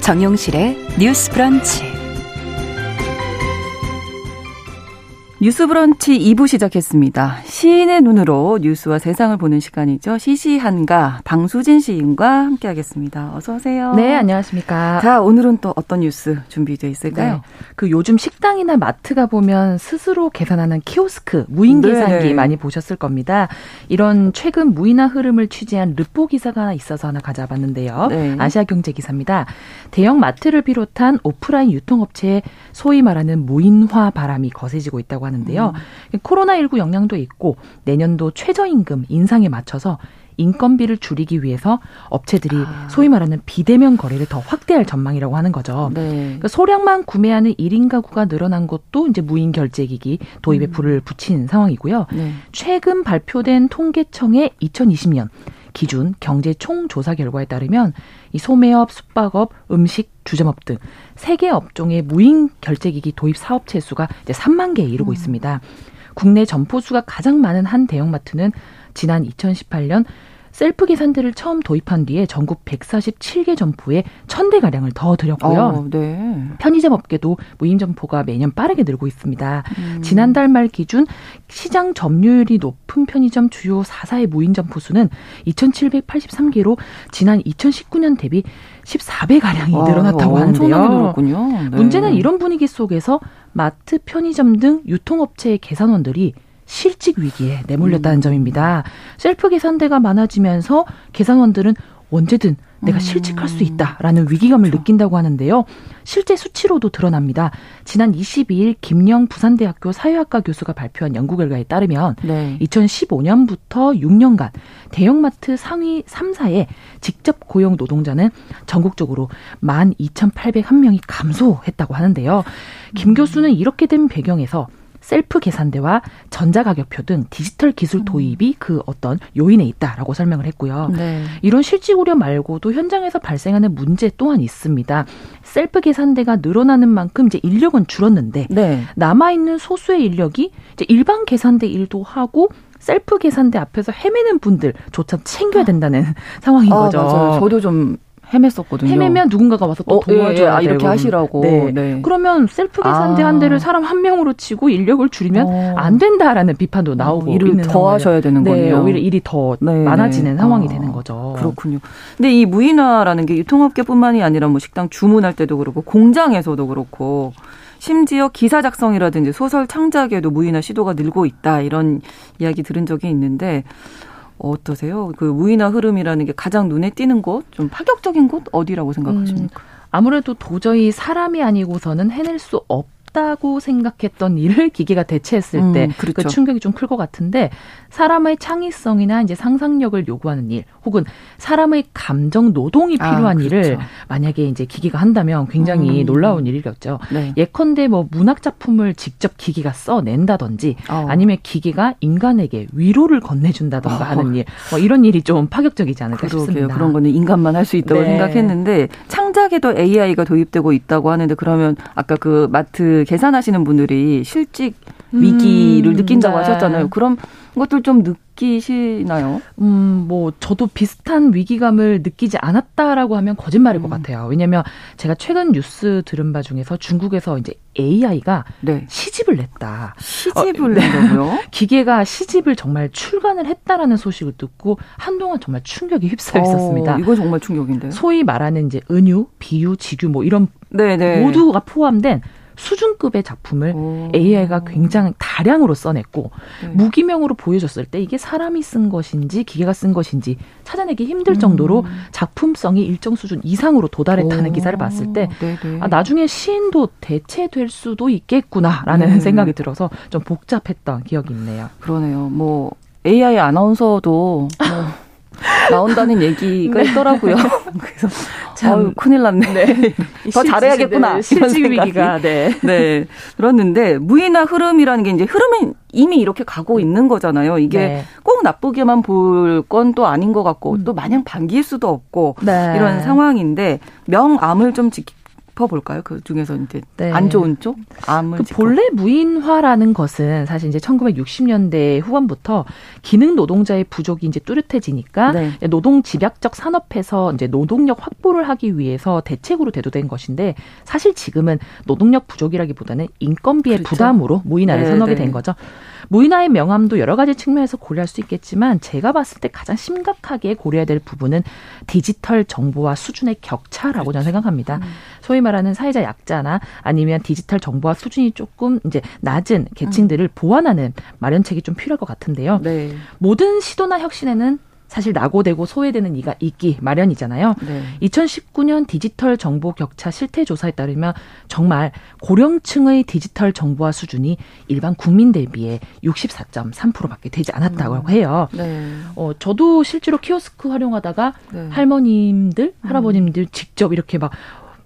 정용실의 뉴스 브런치.
뉴스 브런치 2부 시작했습니다. 시인의 눈으로 뉴스와 세상을 보는 시간이죠. 시시한가 방수진 시인과 함께 하겠습니다. 어서 오세요.
네, 안녕하십니까.
자, 오늘은 또 어떤 뉴스 준비되어 있을까요? 네,
그 요즘 식당이나 마트 가 보면 스스로 계산하는 키오스크, 무인 계산기 네. 많이 보셨을 겁니다. 이런 최근 무인화 흐름을 취재한 르포 기사가 있어서 하나 가져봤는데요. 네. 아시아 경제 기사입니다. 대형 마트를 비롯한 오프라인 유통업체에 소위 말하는 무인화 바람이 거세지고 있다고 하는데요. 음. 코로나19 영향도 있고 내년도 최저임금 인상에 맞춰서 인건비를 줄이기 위해서 업체들이 아. 소위 말하는 비대면 거래를 더 확대할 전망이라고 하는 거죠. 네. 그러니까 소량만 구매하는 1인 가구가 늘어난 것도 이제 무인 결제기기 도입에 음. 불을 붙인 상황이고요. 네. 최근 발표된 통계청의 2020년 기준 경제 총조사 결과에 따르면 이 소매업, 숙박업, 음식, 주점업 등 세 개 업종의 무인 결제기기 도입 사업체 수가 이제 3만 개에 이르고 음. 있습니다. 국내 점포 수가 가장 많은 한 대형마트는 지난 2018년 셀프 계산대를 처음 도입한 뒤에 전국 147개 점포에 1000대 가량을 더 들였고요. 어, 네. 편의점 업계도 무인 점포가 매년 빠르게 늘고 있습니다. 음. 지난달 말 기준 시장 점유율이 높은 편의점 주요 4사의 무인 점포 수는 2,783개로 지난 2019년 대비 14배 가량이 늘어났다고 하는데요. 네. 문제는 이런 분위기 속에서 마트, 편의점 등 유통업체의 계산원들이 실직 위기에 내몰렸다는 음. 점입니다. 셀프 계산대가 많아지면서 계산원들은 언제든 내가 음. 실직할 수 있다라는 위기감을 그렇죠. 느낀다고 하는데요. 실제 수치로도 드러납니다. 지난 22일 김영 부산대학교 사회학과 교수가 발표한 연구 결과에 따르면 네. 2015년부터 6년간 대형마트 상위 3사의 직접 고용 노동자는 전국적으로 12,801명이 감소했다고 하는데요. 김 음. 교수는 이렇게 된 배경에서 셀프 계산대와 전자가격표 등 디지털 기술 도입이 그 어떤 요인에 있다라고 설명을 했고요. 네. 이런 실직 우려 말고도 현장에서 발생하는 문제 또한 있습니다. 셀프 계산대가 늘어나는 만큼 이제 인력은 줄었는데 네. 남아 있는 소수의 인력이 이제 일반 계산대 일도 하고 셀프 계산대 앞에서 헤매는 분들조차 챙겨야 된다는 <laughs> 상황인 아, 거죠.
맞아요. 저도 좀 헤맸었거든요.
헤매면 누군가가 와서 또 어, 도와줘야 예, 예. 아,
이렇게 하시라고.
네. 네. 그러면 셀프 계산대 아. 한 대를 사람 한 명으로 치고 인력을 줄이면 어. 안 된다라는 비판도 나오고
어, 일을 더 하셔야 되는 네, 거예요.
오히려 일이 더 네, 네. 많아지는 상황이 아. 되는 거죠.
그렇군요. 근데 이 무인화라는 게 유통업계뿐만이 아니라 뭐 식당 주문할 때도 그렇고 공장에서도 그렇고 심지어 기사 작성이라든지 소설 창작에도 무인화 시도가 늘고 있다 이런 이야기 들은 적이 있는데 어떠세요? 그 무인화 흐름이라는 게 가장 눈에 띄는 곳, 좀 파격적인 곳 어디라고 생각하십니까? 음,
아무래도 도저히 사람이 아니고서는 해낼 수 없. 없다고 생각했던 일을 <laughs> 기계가 대체했을 음, 때그 그렇죠. 충격이 좀 클 것 같은데 사람의 창의성이나 이제 상상력을 요구하는 일 혹은 사람의 감정 노동이 아, 필요한 아, 그렇죠. 일을 만약에 이제 기계가 한다면 굉장히 음. 놀라운 일이겠죠. 네. 예컨대 뭐 문학 작품을 직접 기계가 써낸다든지 어. 아니면 기계가 인간에게 위로를 건네준다던가 어. 하는 일, 뭐 이런 일이 좀 파격적이지 않을까 그러게요. 싶습니다.
그런 거는 인간만 할 수 있다고 네. 생각했는데 창작에도 AI가 도입되고 있다고 하는데 그러면 아까 그 마트 계산하시는 분들이 실직 위기를 음, 느낀다고 네. 하셨잖아요. 그럼 것들 좀 느끼시나요?
음, 뭐 저도 비슷한 위기감을 느끼지 않았다라고 하면 거짓말일 음. 것 같아요. 왜냐면 제가 최근 뉴스 들은 바 중에서 중국에서 이제 AI가 네. 시집을 냈다.
시집을 어, 낸다고요?
네. <laughs> 기계가 시집을 정말 출간을 했다라는 소식을 듣고 한동안 정말 충격이 휩싸여 있었습니다.
어, 이거 정말 충격인데요.
소위 말하는 이제 은유, 비유, 지규 뭐 이런 네네. 네. 모두가 포함된 수준급의 작품을 오. AI가 굉장히 다량으로 써냈고 네. 무기명으로 보여줬을 때 이게 사람이 쓴 것인지 기계가 쓴 것인지 찾아내기 힘들 정도로 음. 작품성이 일정 수준 이상으로 도달했다는 오. 기사를 봤을 때 아, 나중에 시인도 대체될 수도 있겠구나라는 음. 생각이 들어서 좀 복잡했던 기억이 있네요.
그러네요. 뭐 AI 아나운서도 뭐 <laughs> 나온다는 <laughs> 얘기가 네. 있더라고요. <laughs> 그래서 참 어유, 큰일 났네. 네. <laughs> 더 잘해야겠구나. 네,
실직 위기가 네.
네. 그렇는데 무의나 흐름이라는 게 이제 흐름은 이미 이렇게 가고 있는 거잖아요. 이게 네. 꼭 나쁘게만 볼 건 또 아닌 것 같고 음. 또 마냥 반기일 수도 없고 네. 이런 상황인데 명암을 좀 지키 짚어볼까요? 그 중에서 이제 네. 안 좋은 쪽 암을 그
본래 무인화라는 것은 사실 이제 1960년대 후반부터 기능 노동자의 부족이 이제 뚜렷해지니까 네. 노동 집약적 산업에서 이제 노동력 확보를 하기 위해서 대책으로 대두된 것인데 사실 지금은 노동력 부족이라기보다는 인건비의 그렇죠. 부담으로 무인화를 네, 선언하게 된 네. 거죠. 무인화의 명암도 여러 가지 측면에서 고려할 수 있겠지만 제가 봤을 때 가장 심각하게 고려해야 될 부분은 디지털 정보화 수준의 격차라고 그렇죠. 저는 생각합니다. 음. 소위 말하는 사회적 약자나 아니면 디지털 정보화 수준이 조금 이제 낮은 계층들을 음. 보완하는 마련책이 좀 필요할 것 같은데요. 네. 모든 시도나 혁신에는 사실 낙오되고 소외되는 이가 있기 마련이잖아요. 네. 2019년 디지털 정보 격차 실태 조사에 따르면 정말 고령층의 디지털 정보화 수준이 일반 국민 대비에 64.3%밖에 되지 않았다고 음. 해요. 네. 어, 저도 실제로 키오스크 활용하다가 네. 할머님들, 음. 할아버님들 직접 이렇게 막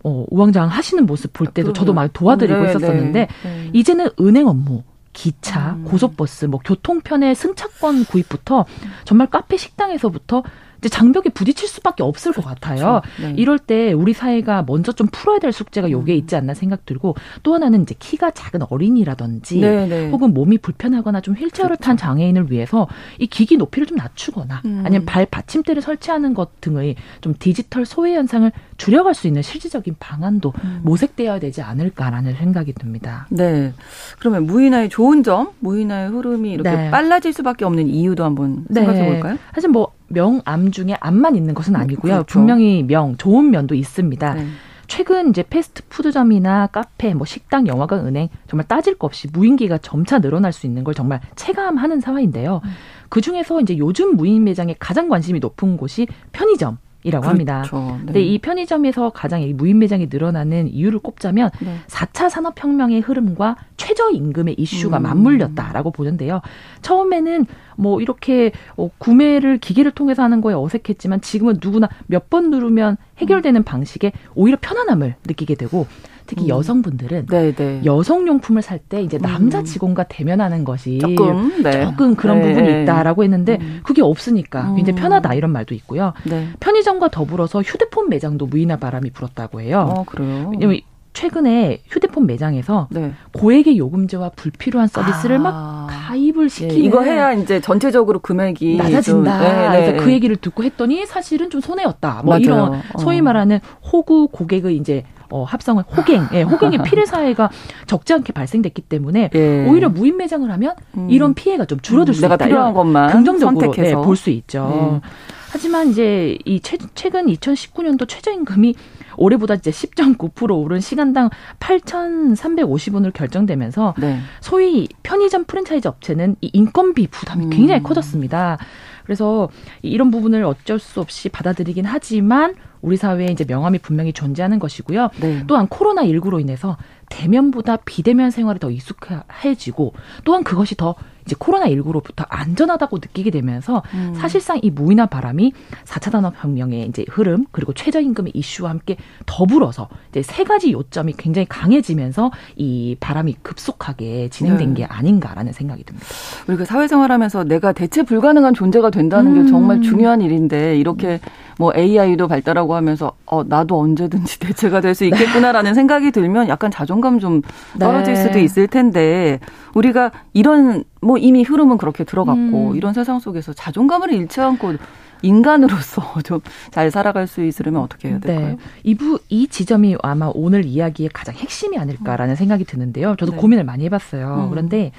어, 우왕좌왕 하시는 모습 볼 때도 저도 많이 도와드리고 네, 있었었는데 네. 이제는 은행 업무 기차, 음. 고속버스, 뭐 교통편의 승차권 구입부터 정말 카페 식당에서부터 이제 장벽에 부딪힐 수밖에 없을 것 같아요. 그렇죠. 네. 이럴 때 우리 사회가 먼저 좀 풀어야 될 숙제가 요게 음. 있지 않나 생각 들고 또 하나는 이제 키가 작은 어린이라든지 네, 네. 혹은 몸이 불편하거나 좀 휠체어를 그렇죠. 탄 장애인을 위해서 이 기기 높이를 좀 낮추거나 음. 아니면 발 받침대를 설치하는 것 등의 좀 디지털 소외 현상을 줄여갈 수 있는 실질적인 방안도 음. 모색되어야 되지 않을까라는 생각이 듭니다.
네. 그러면 무인화의 좋은 점, 무인화의 흐름이 이렇게 네. 빨라질 수밖에 없는 이유도 한번 네. 생각해 볼까요?
사실 뭐 명암 중에 암만 있는 것은 아니고요. 그렇죠. 분명히 명 좋은 면도 있습니다. 네. 최근 이제 패스트푸드점이나 카페, 뭐 식당, 영화관, 은행 정말 따질 것 없이 무인기가 점차 늘어날 수 있는 걸 정말 체감하는 상황인데요. 음. 그 중에서 이제 요즘 무인 매장에 가장 관심이 높은 곳이 편의점. 이라고 그렇죠. 합니다. 네. 근데 이 편의점에서 가장 이 무인 매장이 늘어나는 이유를 꼽자면 네. 4차 산업 혁명의 흐름과 최저 임금의 이슈가 음. 맞물렸다라고 보는데요. 처음에는 뭐 이렇게 어, 구매를 기계를 통해서 하는 거에 어색했지만 지금은 누구나 몇 번 누르면 해결되는 음. 방식에 오히려 편안함을 느끼게 되고 특히 음. 여성분들은 네네. 네. 여성용품을 살 때 이제 남자 음. 직원과 대면하는 것이 조금, 네. 조금 그런 네. 부분이 있다라고 했는데 음. 그게 없으니까 굉장히 음. 편하다 이런 말도 있고요. 네. 편의점과 더불어서 휴대폰 매장도 무인화 바람이 불었다고 해요.
어, 그래요?
왜냐면 최근에 휴대폰 매장에서 네. 고액의 요금제와 불필요한 서비스를 아. 막 가입을 예, 시키는 네,
이거 해야 이제 전체적으로 금액이
낮아진다. 네, 네, 그래서 그 얘기를 듣고 했더니 사실은 좀 손해였다. 뭐 맞아요. 이런 소위 어. 말하는 호구 고객의 이제 어, 합성을 호갱, 예, 호갱의 <laughs> 피해 사회가 적지 않게 발생됐기 때문에 예. 오히려 무인 매장을 하면 음. 이런 피해가 좀 줄어들 음, 수
내가
있다.
필요한 것만
긍정적으로
네,
볼수 있죠. 네. 하지만 이제 이 최, 최근 2019년도 최저임금이 올해보다 이제 10.9% 오른 시간당 8,350원을 결정되면서 네. 소위 편의점 프랜차이즈 업체는 이 인건비 부담이 음. 굉장히 커졌습니다. 그래서 이런 부분을 어쩔 수 없이 받아들이긴 하지만 우리 사회에 이제 명함이 분명히 존재하는 것이고요. 네. 또한 코로나 19로 인해서 대면보다 비대면 생활이 더 익숙해지고 또한 그것이 더 이제 코로나19로부터 안전하다고 느끼게 되면서 음. 사실상 이 무인화 바람이 4차 산업혁명의 이제 흐름 그리고 최저임금의 이슈와 함께 더불어서 이제 세 가지 요점이 굉장히 강해지면서 이 바람이 급속하게 진행된 네. 게 아닌가라는 생각이 듭니다.
우리가 사회생활하면서 내가 대체 불가능한 존재가 된다는 음. 게 정말 중요한 일인데 이렇게 뭐 AI도 발달하고 하면서 어 나도 언제든지 <laughs> 대체가 될 수 있겠구나라는 생각이 들면 약간 자존감 좀 떨어질 네. 수도 있을 텐데 우리가 이런 뭐 이미 흐름은 그렇게 들어갔고 음. 이런 세상 속에서 자존감을 잃지 않고 인간으로서 <laughs> 좀 잘 살아갈 수 있으려면 어떻게 해야 될까요? 네.
이부 이 지점이 아마 오늘 이야기의 가장 핵심이 아닐까라는 생각이 드는데요. 저도 네. 고민을 많이 해봤어요. 음. 그런데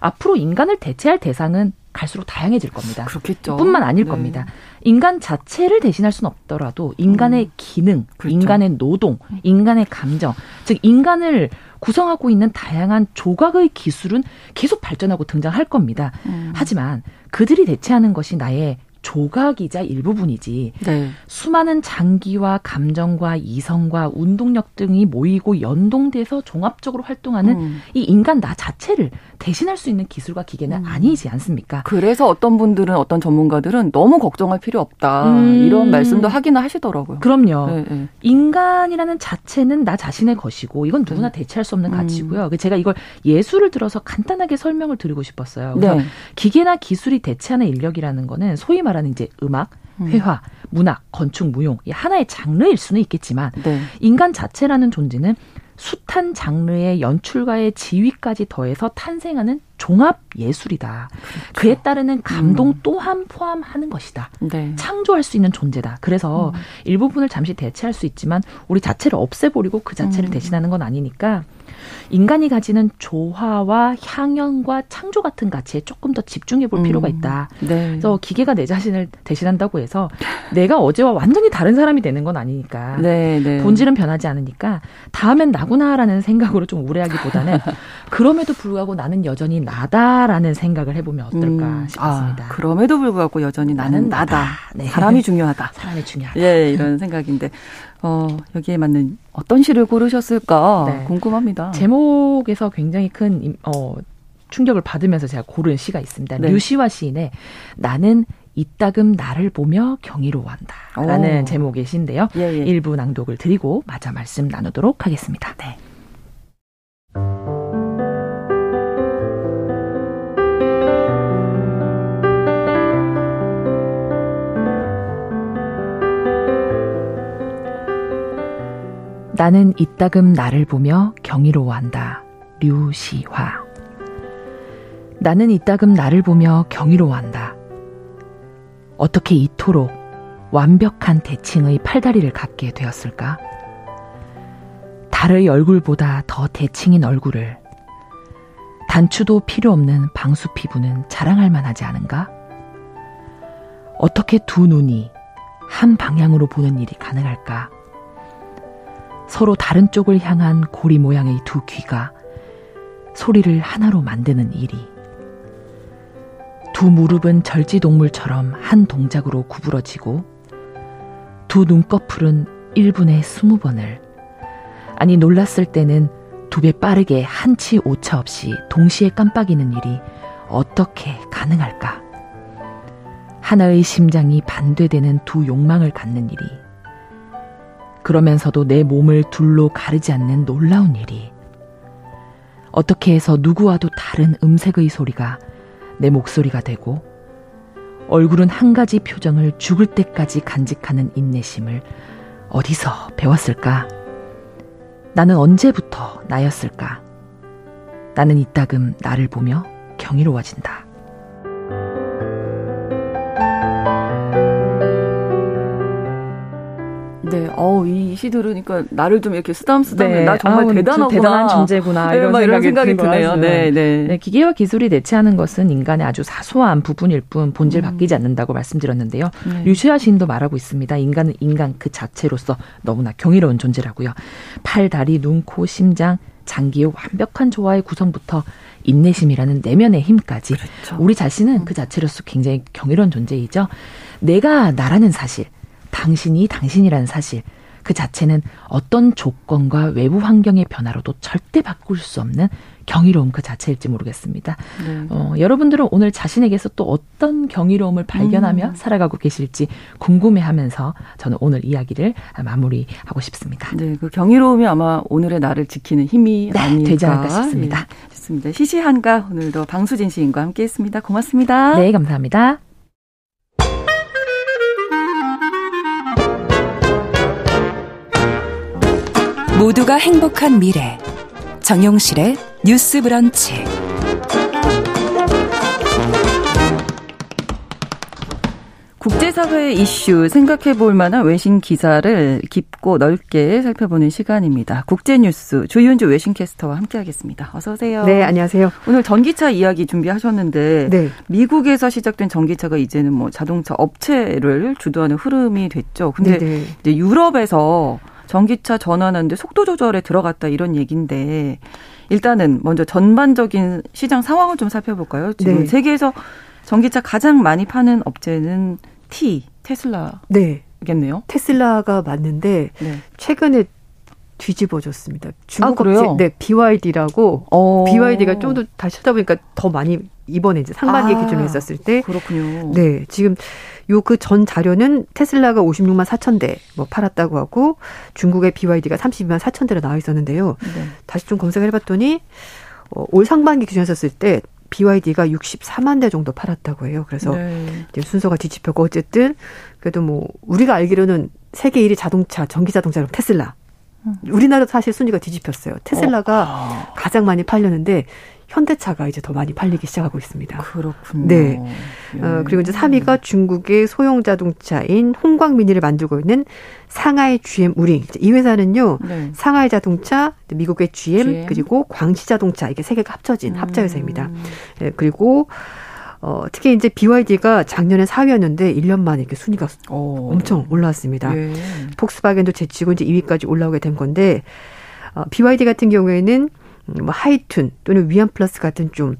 앞으로 인간을 대체할 대상은 갈수록 다양해질 겁니다.
그렇겠죠.
뿐만 아닐 네. 겁니다. 인간 자체를 대신할 수는 없더라도 인간의 음. 기능, 그렇죠. 인간의 노동, 인간의 감정, 즉 인간을 구성하고 있는 다양한 조각의 기술은 계속 발전하고 등장할 겁니다. 음. 하지만 그들이 대체하는 것이 나의 조각이자 일부분이지 네. 수많은 장기와 감정과 이성과 운동력 등이 모이고 연동돼서 종합적으로 활동하는 음. 이 인간 나 자체를 대신할 수 있는 기술과 기계는 음. 아니지 않습니까?
그래서 어떤 분들은 어떤 전문가들은 너무 걱정할 필요 없다 음. 이런 말씀도 하기는 하시더라고요.
그럼요. 네, 네. 인간이라는 자체는 나 자신의 것이고 이건 누구나 네. 대체할 수 없는 음. 가치고요. 그 제가 이걸 예술을 들어서 간단하게 설명을 드리고 싶었어요. 네. 기계나 기술이 대체하는 인력이라는 거는 소위 말 하는 이제 음악, 음. 회화, 문학, 건축, 무용 이 하나의 장르일 수는 있겠지만 네. 인간 자체라는 존재는 숱한 장르의 연출가의 지위까지 더해서 탄생하는 종합 예술이다. 그렇죠. 그에 따르는 감동 음. 또한 포함하는 것이다. 네. 창조할 수 있는 존재다. 그래서 음. 일부분을 잠시 대체할 수 있지만 우리 자체를 없애버리고 그 자체를 음. 대신하는 건 아니니까 인간이 가지는 조화와 향연과 창조 같은 가치에 조금 더 집중해 볼 음. 필요가 있다. 네. 그래서 기계가 내 자신을 대신한다고 해서 내가 어제와 완전히 다른 사람이 되는 건 아니니까 네, 네. 본질은 변하지 않으니까 다음엔 나구나라는 생각으로 좀 우려하기보다는 <laughs> 그럼에도 불구하고 나는 여전히 나다라는 생각을 해보면 어떨까 음. 싶습니다.
아, 그럼에도 불구하고 여전히 나는, 나는 나다. 나다. 네. 사람이 중요하다.
사람이 중요하다.
예, 이런 생각인데 어, 여기에 맞는 어떤 시를 고르셨을까 네. 궁금합니다.
제목에서 굉장히 큰 어, 충격을 받으면서 제가 고른 시가 있습니다. 네. 류시와 시인의 나는 이따금 나를 보며 경이로워한다. 라는 제목의 시인데요. 예, 예. 일부 낭독을 드리고 마저 말씀 나누도록 하겠습니다. 네. 나는 이따금 나를 보며 경이로워한다. 류시화. 나는 이따금 나를 보며 경이로워한다. 어떻게 이토록 완벽한 대칭의 팔다리를 갖게 되었을까? 달의 얼굴보다 더 대칭인 얼굴을 단추도 필요 없는 방수 피부는 자랑할 만하지 않은가? 어떻게 두 눈이 한 방향으로 보는 일이 가능할까? 서로 다른 쪽을 향한 고리 모양의 두 귀가 소리를 하나로 만드는 일이. 두 무릎은 절지동물처럼 한 동작으로 구부러지고 두 눈꺼풀은 1분에 20번을. 아니 놀랐을 때는 두 배 빠르게 한치 오차 없이 동시에 깜빡이는 일이 어떻게 가능할까? 하나의 심장이 반대되는 두 욕망을 갖는 일이 그러면서도 내 몸을 둘로 가르지 않는 놀라운 일이 어떻게 해서 누구와도 다른 음색의 소리가 내 목소리가 되고 얼굴은 한 가지 표정을 죽을 때까지 간직하는 인내심을 어디서 배웠을까? 나는 언제부터 나였을까? 나는 이따금 나를 보며 경이로워진다.
네, 어우 이 시 들으니까 나를 좀 이렇게 쓰담쓰담 네. 나 정말 아우, 대단하구나.
대단한 존재구나 네, 이런, 생각이, 이런 생각이 드네요.
네, 네.
네, 기계와 기술이 대체하는 것은 인간의 아주 사소한 부분일 뿐 본질 음. 바뀌지 않는다고 말씀드렸는데요. 네. 유시아 시인도 말하고 있습니다. 인간은 인간 그 자체로서 너무나 경이로운 존재라고요. 팔, 다리, 눈, 코, 심장, 장기의 완벽한 조화의 구성부터 인내심이라는 내면의 힘까지 그렇죠. 우리 자신은 음. 그 자체로서 굉장히 경이로운 존재이죠. 내가 나라는 사실 당신이 당신이라는 사실 그 자체는 어떤 조건과 외부 환경의 변화로도 절대 바꿀 수 없는 경이로움 그 자체일지 모르겠습니다. 네. 어, 여러분들은 오늘 자신에게서 또 어떤 경이로움을 발견하며 음. 살아가고 계실지 궁금해하면서 저는 오늘 이야기를 마무리하고 싶습니다.
네, 그 경이로움이 아마 오늘의 나를 지키는 힘이 네, 아닐까
되지 않을까 싶습니다. 네,
좋습니다. 시시한가 오늘도 방수진 시인과 함께했습니다. 고맙습니다.
네, 감사합니다.
모두가 행복한 미래 정용실의 뉴스 브런치
국제사회 이슈 생각해 볼 만한 외신 기사를 깊고 넓게 살펴보는 시간입니다. 국제뉴스 조윤주 외신캐스터와 함께하겠습니다. 어서 오세요.
네, 안녕하세요.
오늘 전기차 이야기 준비하셨는데 네. 미국에서 시작된 전기차가 이제는 뭐 자동차 업체를 주도하는 흐름이 됐죠. 근데. 네. 이제 유럽에서 전기차 전환하는데 속도 조절에 들어갔다 이런 얘기인데 일단은 먼저 전반적인 시장 상황을 좀 살펴볼까요? 지금 네. 세계에서 전기차 가장 많이 파는 업체는 T 테슬라. 네. 겠네요.
테슬라가 맞는데 네. 최근에 뒤집어졌습니다. 중국 아, 네, BYD라고 오. BYD가 좀 더 다시 찾아보니까 더 많이 이번에 이제 상반기 아, 기준으로 했었을 때
그렇군요.
네, 지금 요 그 전 자료는 테슬라가 56만 4천 대 뭐 팔았다고 하고 중국의 BYD가 32만 4천 대로 나와 있었는데요. 네. 다시 좀 검색을 해 봤더니 어, 올 상반기 기준으로 했었을 때 BYD가 64만 대 정도 팔았다고 해요. 그래서 네. 이제 순서가 뒤집혔고 어쨌든 그래도 뭐 우리가 알기로는 세계 1위 자동차 전기 자동차로 테슬라. 음. 우리나라도 사실 순위가 뒤집혔어요. 테슬라가 어. 아. 가장 많이 팔렸는데 현대차가 이제 더 많이 팔리기 시작하고 있습니다.
그렇군요.
네. 예. 어, 그리고 이제 3위가 중국의 소형 자동차인 홍광미니를 만들고 있는 상하이 GM 우링. 이 회사는요. 네. 상하이 자동차, 미국의 GM, GM, 그리고 광시 자동차 이게 세 개가 합쳐진 음. 합자 회사입니다. 네, 그리고 어, 특히 이제 BYD가 작년에 4위였는데 1년 만에 이렇게 순위가 오. 엄청 올라왔습니다. 예. 폭스바겐도 제치고 이제 2위까지 올라오게 된 건데 어, BYD 같은 경우에는 뭐 하이툰 또는 위안 플러스 같은 좀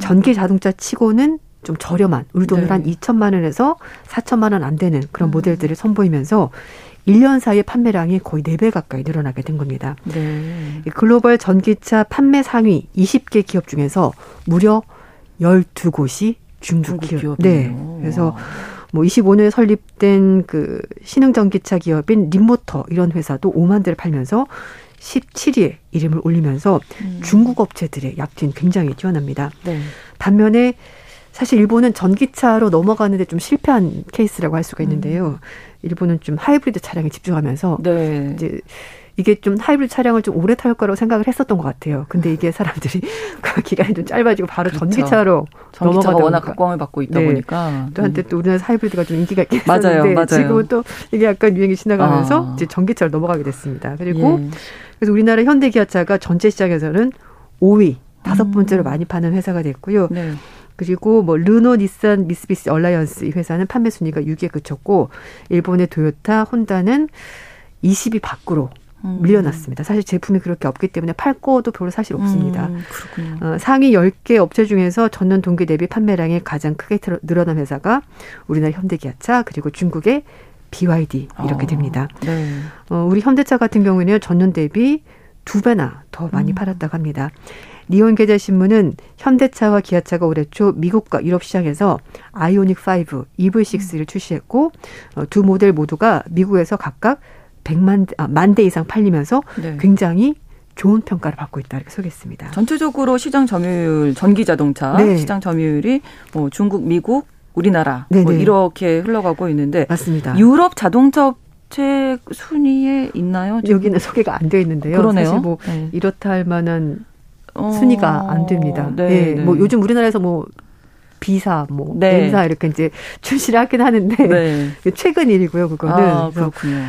전기 자동차 치고는 좀 저렴한 우리 돈으로 네. 한 2천만 원에서 4천만 원 안 되는 그런 음. 모델들을 선보이면서 1년 사이에 판매량이 거의 4배 가까이 늘어나게 된 겁니다. 네. 글로벌 전기차 판매 상위 20개 기업 중에서 무려 12곳이 중국, 중국 기업. 네. 그래서 뭐 25년에 설립된 그 신흥 전기차 기업인 림모터 이런 회사도 5만 대를 팔면서 17위에 이름을 올리면서 음. 중국 업체들의 약진 굉장히 뛰어납니다. 네. 반면에 사실 일본은 전기차로 넘어가는데 좀 실패한 케이스라고 할 수가 있는데요. 음. 일본은 좀 하이브리드 차량에 집중하면서 네. 이제 이게 좀 하이브리드 차량을 좀 오래 탈 거라고 생각을 했었던 것 같아요. 근데 이게 사람들이 그 <laughs> 기간이 좀 짧아지고 바로 그렇죠. 전기차로
전기차가 워낙 각광을 받고 있다 네. 보니까
또 한때 또 우리나라 하이브리드가 좀 인기가 있긴 맞아요, 맞아요. 지금은 또 이게 약간 유행이 지나가면서 아. 이제 전기차로 넘어가게 됐습니다. 그리고 예. 그래서 우리나라 현대 기아차가 전체 시장에서는 5위 다섯 번째로 음. 많이 파는 회사가 됐고요. 네. 그리고 뭐 르노, 닛산, 미쓰비시 Alliance 이 회사는 판매 순위가 6위에 그쳤고 일본의 도요타, 혼다는 20위 밖으로 음. 밀려났습니다. 사실 제품이 그렇게 없기 때문에 팔 거도 별로 사실 없습니다. 음, 어, 상위 10개 업체 중에서 전년 동기 대비 판매량이 가장 크게 늘어난 회사가 우리나라 현대기아차 그리고 중국의 BYD 이렇게 어, 됩니다. 네. 어, 우리 현대차 같은 경우에는 전년 대비 두 배나 더 많이 음. 팔았다고 합니다. 니온 계좌 신문은 현대차와 기아차가 올해 초 미국과 유럽 시장에서 아이오닉 5, EV6를 출시했고 어, 두 모델 모두가 미국에서 각각 100만 아, 만대 이상 팔리면서 네. 굉장히 좋은 평가를 받고 있다 이렇게 소개했습니다.
전체적으로 시장 점유율 전기 자동차 네. 시장 점유율이 뭐 중국, 미국, 우리나라 뭐 이렇게 흘러가고 있는데
맞습니다.
유럽 자동차 업체 순위에 있나요?
지금? 여기는 소개가 안 되어 있는데요. 그러네요. 사실 뭐 네. 이렇다 할 만한 어... 순위가 안 됩니다. 네, 예, 네. 뭐 요즘 우리나라에서 뭐 비사, 뭐 네. N사 이렇게 이제 <laughs> 출시를 하긴 하는데 네. 최근 일이고요, 그거는.
아, 그렇군요.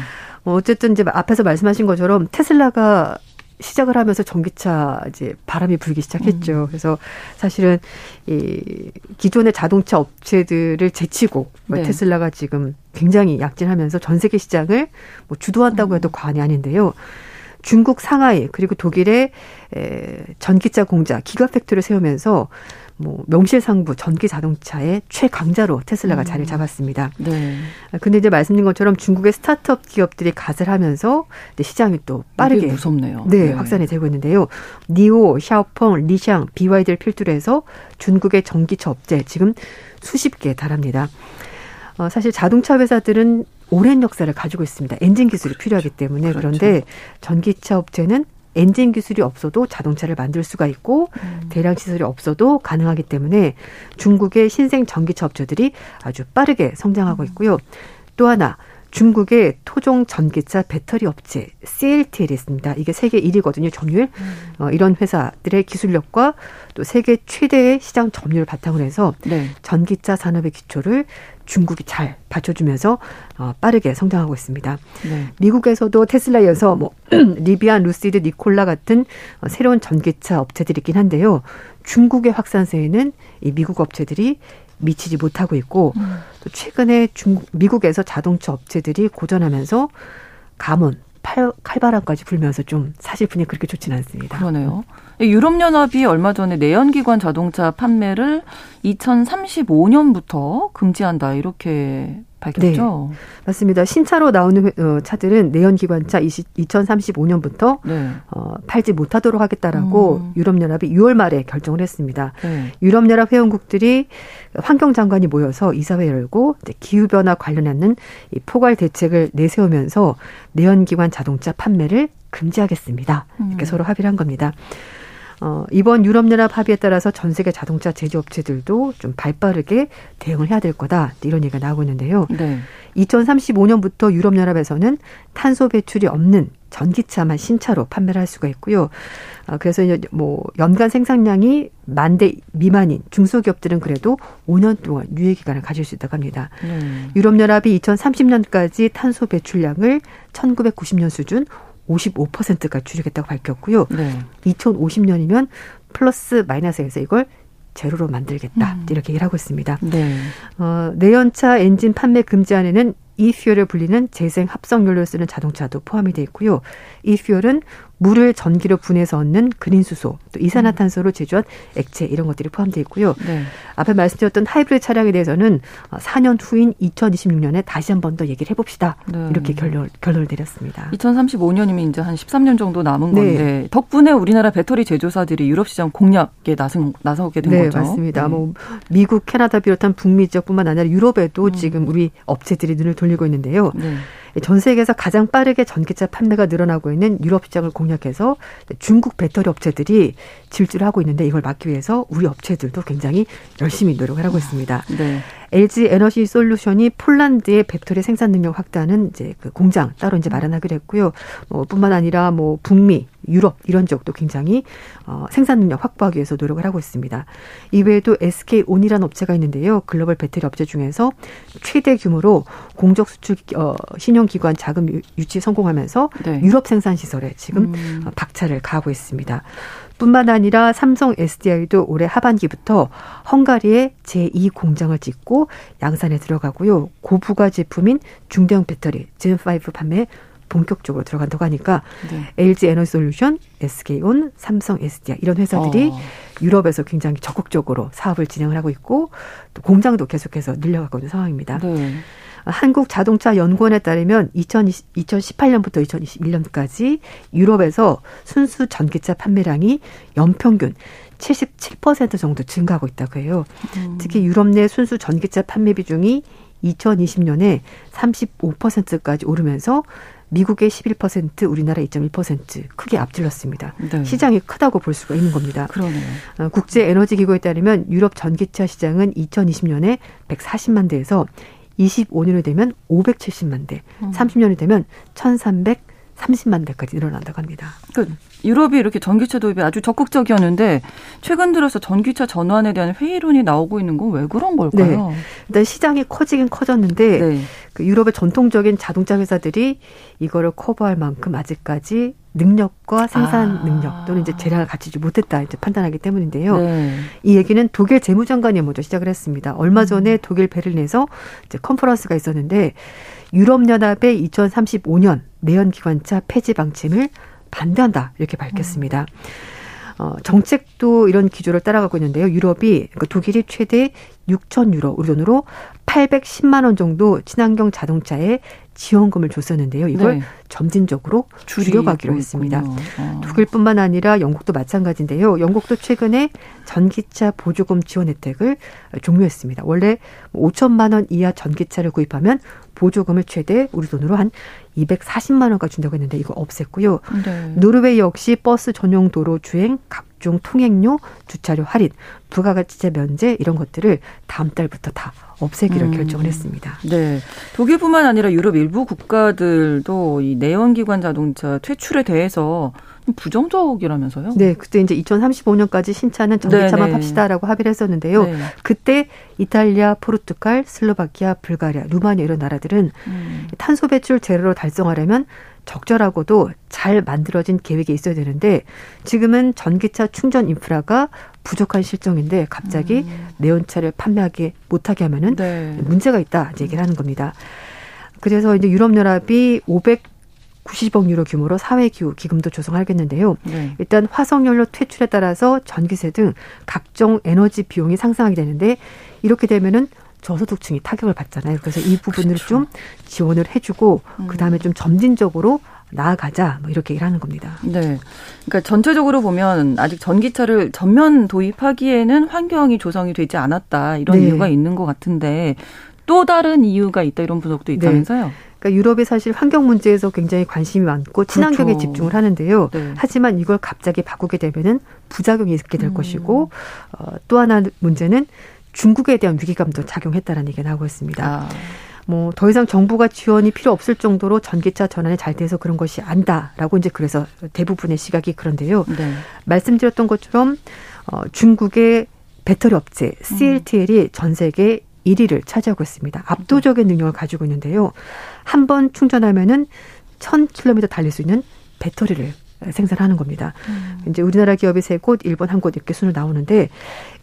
뭐 어쨌든 이제 앞에서 말씀하신 것처럼 테슬라가 시작을 하면서 전기차 이제 바람이 불기 시작했죠. 음. 그래서 사실은 이 기존의 자동차 업체들을 제치고 뭐 네. 테슬라가 지금 굉장히 약진하면서 전 세계 시장을 뭐 주도한다고 해도 음. 과언이 아닌데요. 중국 상하이 그리고 독일의 에, 전기차 공장 기가팩토리를 세우면서 뭐 명실상부 전기 자동차의 최강자로 테슬라가 음. 자리를 잡았습니다. 네. 근데 이제 말씀드린 것처럼 중국의 스타트업 기업들이 가세를 하면서 시장이 또 빠르게
무섭네요.
네, 네, 확산이 되고 있는데요. 니오, 샤오펑, 리샹, BYD를 필두로 해서 중국의 전기차 업체 지금 수십 개에 달합니다. 어, 사실 자동차 회사들은 오랜 역사를 가지고 있습니다. 엔진 기술이 필요하기 때문에 그렇죠. 그런데 전기차 업체는 엔진 기술이 없어도 자동차를 만들 수가 있고 음. 대량 시설이 없어도 가능하기 때문에 중국의 신생 전기차 업체들이 아주 빠르게 성장하고 음. 있고요. 또 하나 중국의 토종 전기차 배터리 업체 CATL이 있습니다. 이게 세계 1위거든요, 점유율. 음. 어, 이런 회사들의 기술력과 또 세계 최대의 시장 점유율을 바탕으로 해서 네. 전기차 산업의 기초를 중국이 잘 받쳐주면서 어, 빠르게 성장하고 있습니다. 네. 미국에서도 테슬라에 이어서 뭐 <clears throat> 리비안, 루시드, 니콜라 같은 어, 새로운 전기차 업체들이 있긴 한데요. 중국의 확산세에는 이 미국 업체들이 미치지 못하고 있고 음. 또 최근에 중국 미국에서 자동차 업체들이 고전하면서 감원 팔, 칼바람까지 불면서 좀 사실 분위기 그렇게 좋지는 않습니다.
그러네요. 유럽연합이 얼마 전에 내연기관 자동차 판매를 2035년부터 금지한다 이렇게 밝혔죠.
네, 맞습니다. 신차로 나오는 어, 차들은 내연기관차 2035년부터 네. 어, 팔지 못하도록 하겠다라고 음. 유럽연합이 6월 말에 결정을 했습니다. 네. 유럽연합 회원국들이 환경장관이 모여서 이사회 열고 기후변화 관련하는 이 포괄 대책을 내세우면서 내연기관 자동차 판매를 금지하겠습니다. 이렇게 음. 서로 합의를 한 겁니다. 어, 이번 유럽연합 합의에 따라서 전 세계 자동차 제조업체들도 좀 발빠르게 대응을 해야 될 거다. 이런 얘기가 나오고 있는데요. 네. 2035년부터 유럽연합에서는 탄소 배출이 없는 전기차만 신차로 판매를 할 수가 있고요. 어, 그래서 이제 뭐 연간 생산량이 만 대 미만인 중소기업들은 그래도 5년 동안 유예 기간을 가질 수 있다고 합니다. 음. 유럽연합이 2030년까지 탄소 배출량을 1990년 수준 55%까지 줄이겠다고 밝혔고요. 네. 2050년이면 플러스 마이너스에서 이걸 제로로 만들겠다 음. 이렇게 얘기를 하고 있습니다. 네. 어, 내연차 엔진 판매 금지안에는 이퓨얼을 불리는 재생 합성 연료를 쓰는 자동차도 포함이 되어 있고요. 이퓨얼은 물을 전기로 분해서 얻는 그린 수소, 또 이산화탄소로 제조한 액체 이런 것들이 포함되어 있고요. 네. 앞에 말씀드렸던 하이브리드 차량에 대해서는 4년 후인 2026년에 다시 한 번 더 얘기를 해봅시다. 네. 이렇게 결론 결론을 내렸습니다.
2035년이면 이제 한 13년 정도 남은 네. 건데 덕분에 우리나라 배터리 제조사들이 유럽 시장 공략에 나선, 나서게 된
네,
거죠.
맞습니다. 네. 뭐 미국, 캐나다 비롯한 북미 지역뿐만 아니라 유럽에도 음. 지금 우리 업체들이 눈을 돌리고 있는데요. 네. 전 세계에서 가장 빠르게 전기차 판매가 늘어나고 있는 유럽 시장을 공략해서 중국 배터리 업체들이 질주를 하고 있는데 이걸 막기 위해서 우리 업체들도 굉장히 열심히 노력을 하고 있습니다. 네. LG 에너지 솔루션이 폴란드의 배터리 생산 능력 확대하는 이제 그 공장 따로 이제 마련하기로 했고요. 뭐 뿐만 아니라 뭐 북미, 유럽 이런 지역도 굉장히 어, 생산 능력 확보하기 위해서 노력을 하고 있습니다. 이외에도 SK 온이라는 업체가 있는데요. 글로벌 배터리 업체 중에서 최대 규모로 공적 수출 어, 신용기관 자금 유치 성공하면서 네. 유럽 생산 시설에 지금 음. 박차를 가하고 있습니다. 뿐만 아니라 삼성 SDI도 올해 하반기부터 헝가리에 제2 공장을 짓고 양산에 들어가고요. 고부가 제품인 중대형 배터리 젠5 판매 본격적으로 들어간다고 하니까 네. LG 에너지 솔루션, SK온, 삼성 SDI 이런 회사들이 어. 유럽에서 굉장히 적극적으로 사업을 진행을 하고 있고 또 공장도 계속해서 늘려가고 있는 상황입니다. 네. 한국 자동차 연구원에 따르면 2020, 2018년부터 2021년까지 유럽에서 순수 전기차 판매량이 연평균 77% 정도 증가하고 있다고 해요. 음. 특히 유럽 내 순수 전기차 판매 비중이 2020년에 35%까지 오르면서 미국의 11%, 우리나라 2.1% 크게 앞질렀습니다. 네. 시장이 크다고 볼 수가 있는 겁니다.
그러네요.
어, 국제 에너지 기구에 따르면 유럽 전기차 시장은 2020년에 140만 대에서 25년이 되면 570만 대, 음. 30년이 되면 1330만 대까지 늘어난다고 합니다.
그 유럽이 이렇게 전기차 도입에 아주 적극적이었는데 최근 들어서 전기차 전환에 대한 회의론이 나오고 있는 건 왜 그런 걸까요?
네. 일단 시장이 커지긴 커졌는데 네. 그 유럽의 전통적인 자동차 회사들이 이거를 커버할 만큼 아직까지 능력과 생산 아. 능력 또는 이제 재량을 갖추지 못했다 이제 판단하기 때문인데요. 네. 이 얘기는 독일 재무장관이 먼저 시작을 했습니다. 얼마 전에 음. 독일 베를린에서 이제 컨퍼런스가 있었는데 유럽연합의 2035년 내연기관차 폐지 방침을 반대한다 이렇게 밝혔습니다. 어, 정책도 이런 기조를 따라가고 있는데요. 유럽이 그러니까 독일이 최대 6천 유로 우리 돈으로 810만 원 정도 친환경 자동차에 지원금을 줬었는데요. 이걸 네. 점진적으로 줄여가기로 했습니다. 어. 독일뿐만 아니라 영국도 마찬가지인데요. 영국도 최근에 전기차 보조금 지원 혜택을 종료했습니다. 원래 5천만 원 이하 전기차를 구입하면 보조금을 최대 우리 돈으로 한 240만 원까지 준다고 했는데 이거 없앴고요. 네. 노르웨이 역시 버스 전용 도로 주행 각 각종 통행료, 주차료 할인, 부가가치세 면제 이런 것들을 다음 달부터 다 없애기로 음. 결정을 했습니다.
네. 독일뿐만 아니라 유럽 일부 국가들도 이 내연기관 자동차 퇴출에 대해서 부정적이라면서요?
네, 그때 이제 2035년까지 신차는 전기차만 네, 네. 합시다라고 합의를 했었는데요. 네. 그때 이탈리아, 포르투갈, 슬로바키아, 불가리아, 루마니아 이런 나라들은 음. 탄소 배출 제로로 달성하려면 적절하고도 잘 만들어진 계획이 있어야 되는데 지금은 전기차 충전 인프라가 부족한 실정인데 갑자기 음. 내연차를 판매하게 못하게 하면은 네. 문제가 있다 이제 얘기를 하는 겁니다. 그래서 이제 유럽연합이 500 90억 유로 규모로 사회기후 기금도 조성하겠는데요. 네. 일단 화석연료 퇴출에 따라서 전기세 등 각종 에너지 비용이 상승하게 되는데 이렇게 되면은 저소득층이 타격을 받잖아요. 그래서 이 부분을 그렇죠. 좀 지원을 해주고 음. 그 다음에 좀 점진적으로 나아가자 뭐 이렇게 일하는 겁니다.
네. 그러니까 전체적으로 보면 아직 전기차를 전면 도입하기에는 환경이 조성이 되지 않았다 이런 네. 이유가 있는 것 같은데 또 다른 이유가 있다 이런 분석도 네. 있다면서요? 네.
그러니까 유럽이 사실 환경 문제에서 굉장히 관심이 많고 친환경에 그렇죠. 집중을 하는데요. 네. 하지만 이걸 갑자기 바꾸게 되면은 부작용이 있게 될 음. 것이고 어, 또 하나 문제는 중국에 대한 위기감도 작용했다라는 얘기가 나오고 있습니다. 아. 뭐더 이상 정부가 지원이 필요 없을 정도로 전기차 전환이 잘 돼서 그런 것이 안다라고 이제 그래서 대부분의 시각이 그런데요. 네. 말씀드렸던 것처럼 어, 중국의 배터리 업체 CLTL이 음. 전 세계 1위를 차지하고 있습니다. 압도적인 능력을 가지고 있는데요. 한 번 충전하면은 1000km 달릴 수 있는 배터리를 생산하는 겁니다. 음. 이제 우리나라 기업이 세 곳, 일본 한 곳 이렇게 순으로 나오는데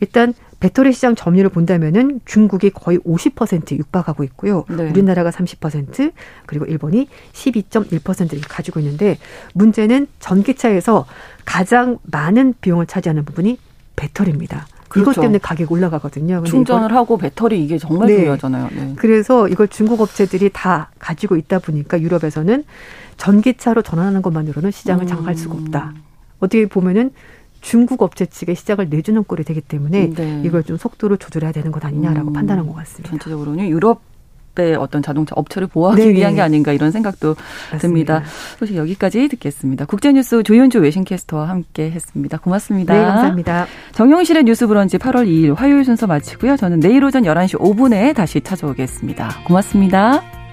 일단 배터리 시장 점유율을 본다면은 중국이 거의 50% 육박하고 있고요. 네. 우리나라가 30% 그리고 일본이 12.1%를 가지고 있는데 문제는 전기차에서 가장 많은 비용을 차지하는 부분이 배터리입니다. 그렇죠. 이것 때문에 가격이 올라가거든요.
충전을 하고 배터리 이게 정말 네. 중요하잖아요. 네.
그래서 이걸 중국 업체들이 다 가지고 있다 보니까 유럽에서는 전기차로 전환하는 것만으로는 시장을 장악할 수가 없다. 음. 어떻게 보면은 중국 업체 측에 시장을 내주는 꼴이 되기 때문에 네. 이걸 좀 속도를 조절해야 되는 것 아니냐라고 음. 판단한 것 같습니다.
전체적으로는 유럽 의 어떤 자동차 업체를 보호하기 네네. 위한 게 아닌가 이런 생각도 맞습니다. 듭니다. 소식 여기까지 듣겠습니다. 국제뉴스 조현주 외신캐스터와 함께 했습니다. 고맙습니다.
네, 감사합니다.
정용실의 뉴스 브런치 8월 2일 화요일 순서 마치고요. 저는 내일 오전 11시 5분에 다시 찾아오겠습니다. 고맙습니다.